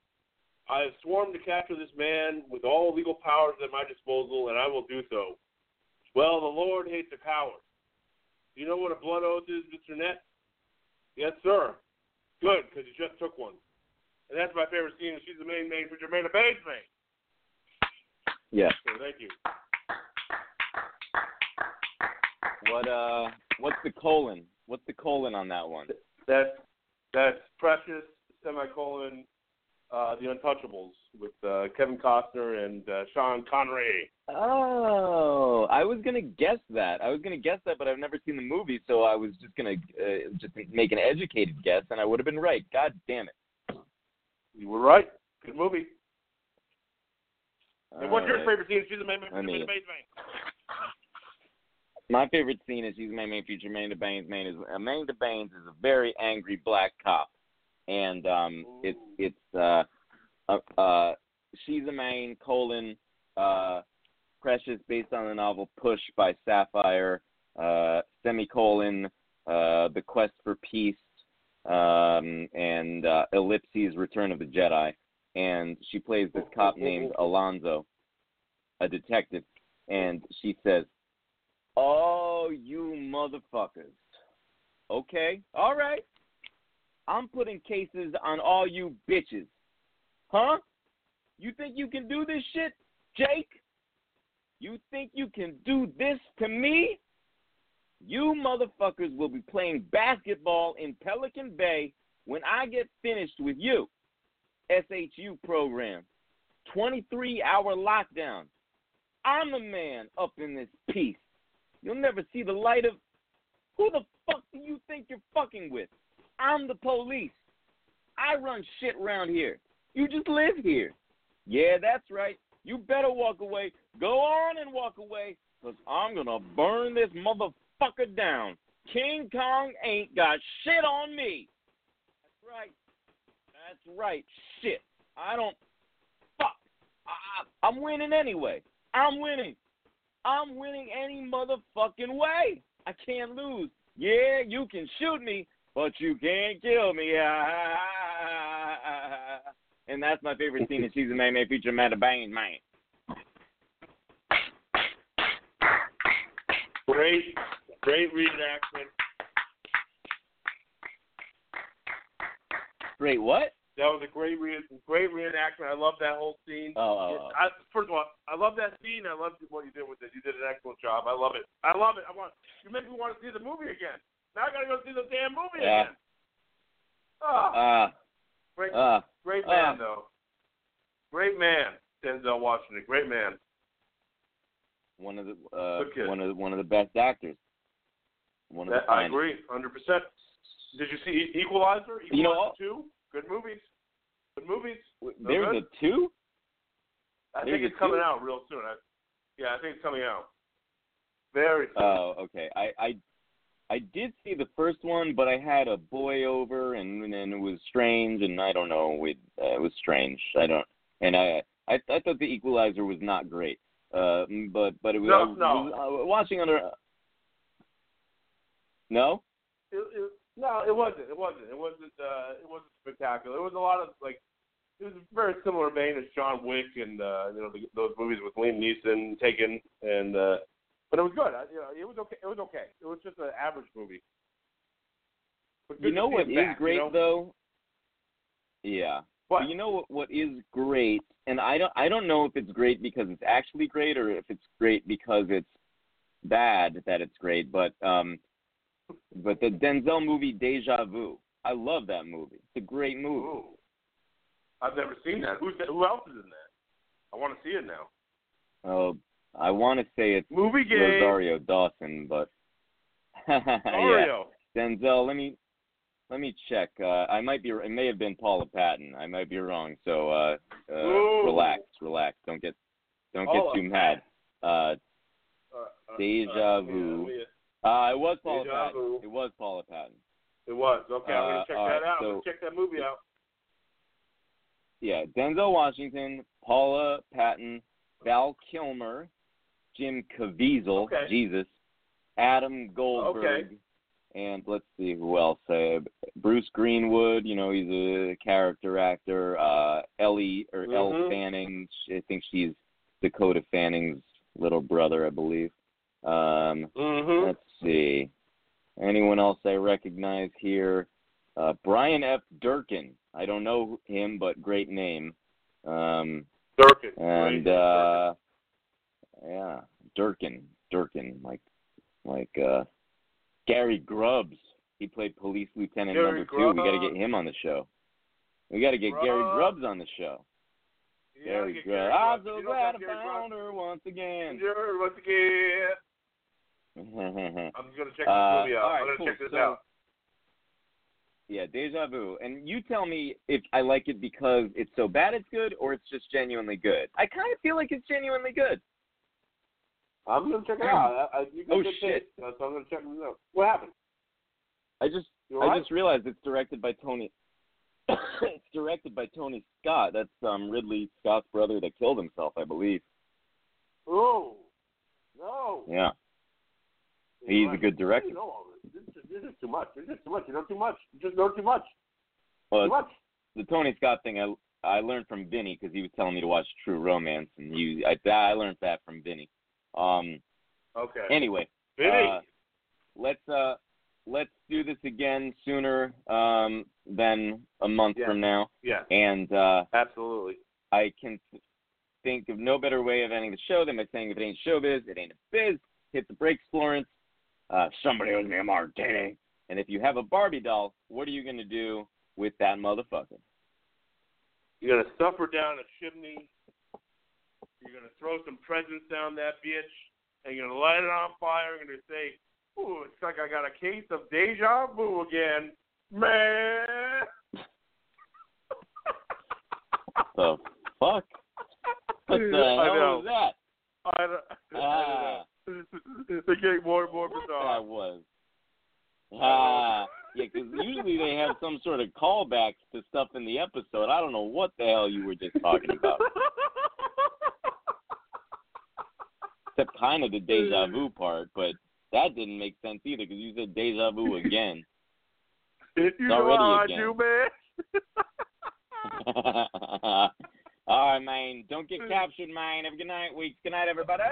D: I have sworn to capture this man with all legal powers at my disposal, and I will do so. Well, the Lord hates a coward. Do you know what a blood oath is, Mr. Ness? Yes, sir. Good, because you just took one. And that's my favorite scene. She's the main main for Jermaine Bates main.
C: Yeah.
D: So thank you.
C: What uh? What's the colon? What's the colon on that one?
D: That's that's Precious semicolon uh, The Untouchables with uh, Kevin Costner and uh, Sean Connery.
C: Oh, I was gonna guess that. I was gonna guess that, but I've never seen the movie, so I was just gonna uh, just make an educated guess, and I would have been right. God damn it!
D: You were right. Good movie. And what's your favorite scene? She's a main
C: I mean-
D: main
C: My favorite scene is she's my main feature. Amanda Bynes main is Amanda Bynes is a very angry black cop, and um, it's it's uh, uh, uh, she's a main colon uh, Precious based on the novel Push by Sapphire, uh, semicolon uh, The Quest for Peace, um, and uh, Ellipses Return of the Jedi, and she plays this cop named Alonzo, a detective, and she says. Oh, you motherfuckers. Okay, all right. I'm putting cases on all you bitches. Huh? You think you can do this shit, Jake? You think you can do this to me? You motherfuckers will be playing basketball in Pelican Bay when I get finished with you. SHU program. 23 hour lockdown. I'm the man up in this piece. You'll never see the light of. Who the fuck do you think you're fucking with? I'm the police. I run shit around here. You just live here. Yeah, that's right. You better walk away. Go on and walk away, because I'm going to burn this motherfucker down. King Kong ain't got shit on me. That's right. That's right. Shit. I don't. Fuck. I, I'm winning anyway. I'm winning. I'm winning any motherfucking way. I can't lose. Yeah, you can shoot me, but you can't kill me. Ah, ah, ah, and that's my favorite scene in season May May feature Amanda Bain, man.
D: Great, great reenactment.
C: Great, what?
D: That was a great re- great reenactment. I love that whole scene.
C: Oh, oh, oh.
D: I, first of all, I love that scene. I love what you did with it. You did an excellent job. I love it. I love it. I want you make me want to see the movie again. Now I gotta go see the damn movie
C: Yeah.
D: again. Oh,
C: Ah,
D: great,
C: ah.
D: great
C: ah.
D: man though. Great man, Denzel Washington. Great man.
C: one of the uh, one of the, one of the best actors. One of
D: That,
C: the
D: I
C: finest.
D: agree, hundred percent. Did you see Equalizer? Equalizer
C: You know
D: two. Good movies. Good movies.
C: There's
D: good?
C: a two.
D: I
C: There's
D: think it's coming
C: two?
D: out real soon. I, yeah, I think it's coming out. Very soon.
C: Oh, okay. I I I did see the first one, but I had a boy over, and and it was strange, and I don't know. It uh, it was strange. I don't, and I I I thought the Equalizer was not great. Uh, but but it was,
D: No,
C: I was,
D: no.
C: uh, watching under. Uh, No.
D: It, it, no, it wasn't. It wasn't. It wasn't. Uh, it wasn't spectacular. It was a lot of like. It was a very similar vein as John Wick and uh, you know the, those movies with Liam Neeson, Taken, and uh, but it was good. I, you know, it was okay. It was okay. It was just an average movie. But
C: You know what
D: him back,
C: great
D: you know?
C: though? Yeah.
D: What?
C: But you know what what is great, and I don't I don't know if it's great because it's actually great or if it's great because it's bad that it's great, but um but the Denzel movie Deja Vu. I love that movie. It's a great movie.
D: Ooh. I've never seen that. Who's that? who else is in that? I want to see it now.
C: Oh, I want to say it's
D: Movie game.
C: Rosario Dawson, but yeah, Denzel. Let me let me check. Uh, I might be. It may have been Paula Patton. I might be wrong. So uh, uh, relax, relax. Don't get don't
D: Paula
C: get too mad. Uh,
D: Uh, uh,
C: Deja Vu.
D: yeah, yeah.
C: it was Paula
D: Deja
C: Patton.
D: Vu.
C: It was Paula Patton.
D: It was. Okay, I'm gonna check that
C: right,
D: out.
C: so-
D: check that movie out.
C: Yeah, Denzel Washington, Paula Patton, Val Kilmer, Jim Caviezel,
D: Okay.
C: Jesus, Adam Goldberg, and let's see who else. Uh, Bruce Greenwood, you know, he's a character actor. Uh, Ellie or Elle
D: Mhm.
C: Fanning, I think she's Dakota Fanning's little brother, I believe. Um,
D: Mm-hmm.
C: Let's see. Anyone else I recognize here? Uh, Brian F. Durkin. I don't know him, but great name. Um,
D: Durkin.
C: and
D: Right.
C: uh, yeah, Durkin, Durkin, like like uh, Gary Grubbs. He played police lieutenant
D: Gary
C: number two. We got to get him on the show. We got to get Gary
D: Grubbs.
C: Grubbs on the show.
D: You
C: Gary
D: get
C: Grubbs. I'm so glad I found her once again.
D: Sure, once again. I'm gonna check this
C: Uh,
D: movie out.
C: right,
D: I'm gonna
C: cool.
D: check this
C: So-
D: out.
C: Yeah, Deja Vu. And you tell me if I like it because it's so bad it's good or it's just genuinely good. I kind of feel like it's genuinely good.
D: I'm gonna check it out. I, I, you
C: Oh, shit.
D: taste, so I'm gonna check this out. What happened?
C: I just
D: You
C: I just realized it's directed by Tony it's directed by Tony Scott. That's um Ridley Scott's brother that killed himself, I believe.
D: Oh no.
C: Yeah. He's a good director.
D: You know all this. This, is- this is too much. This is too much. You know too much. You just know too much.
C: Well,
D: Too much.
C: the Tony Scott thing I I learned from Vinny because he was telling me to watch True Romance, and you I I learned that from Vinny. Um.
D: Okay.
C: Anyway, uh, let's uh let's do this again sooner um than a month
D: Yeah.
C: from now,
D: yeah.
C: and uh
D: Absolutely.
C: I can think of no better way of ending the show than by saying if it ain't showbiz, it ain't a biz. Hit the brakes, Florence. Uh, somebody owes me a martini. And if you have a Barbie doll, what are you gonna do with that motherfucker?
D: You're gonna suffer down a chimney. You're gonna throw some presents down that bitch, and you're gonna light it on fire. and You're gonna say, "Ooh, it's like I got a case of deja vu again, man."
C: The fuck? What the
D: I
C: hell
D: know.
C: was that?
D: I don't,
C: Ah.
D: I don't know. They're getting more and more
C: What
D: bizarre.
C: that was? Ah, yeah, because usually they have some sort of callbacks to stuff in the episode. I don't know what the hell you were just talking about. Except kind of the deja mm. vu part, but that didn't make sense either because you said deja vu again.
D: you know
C: already
D: I
C: again.
D: do, man.
C: All right, man. Don't get captured, man. Have a good night, weeks. Good night, everybody.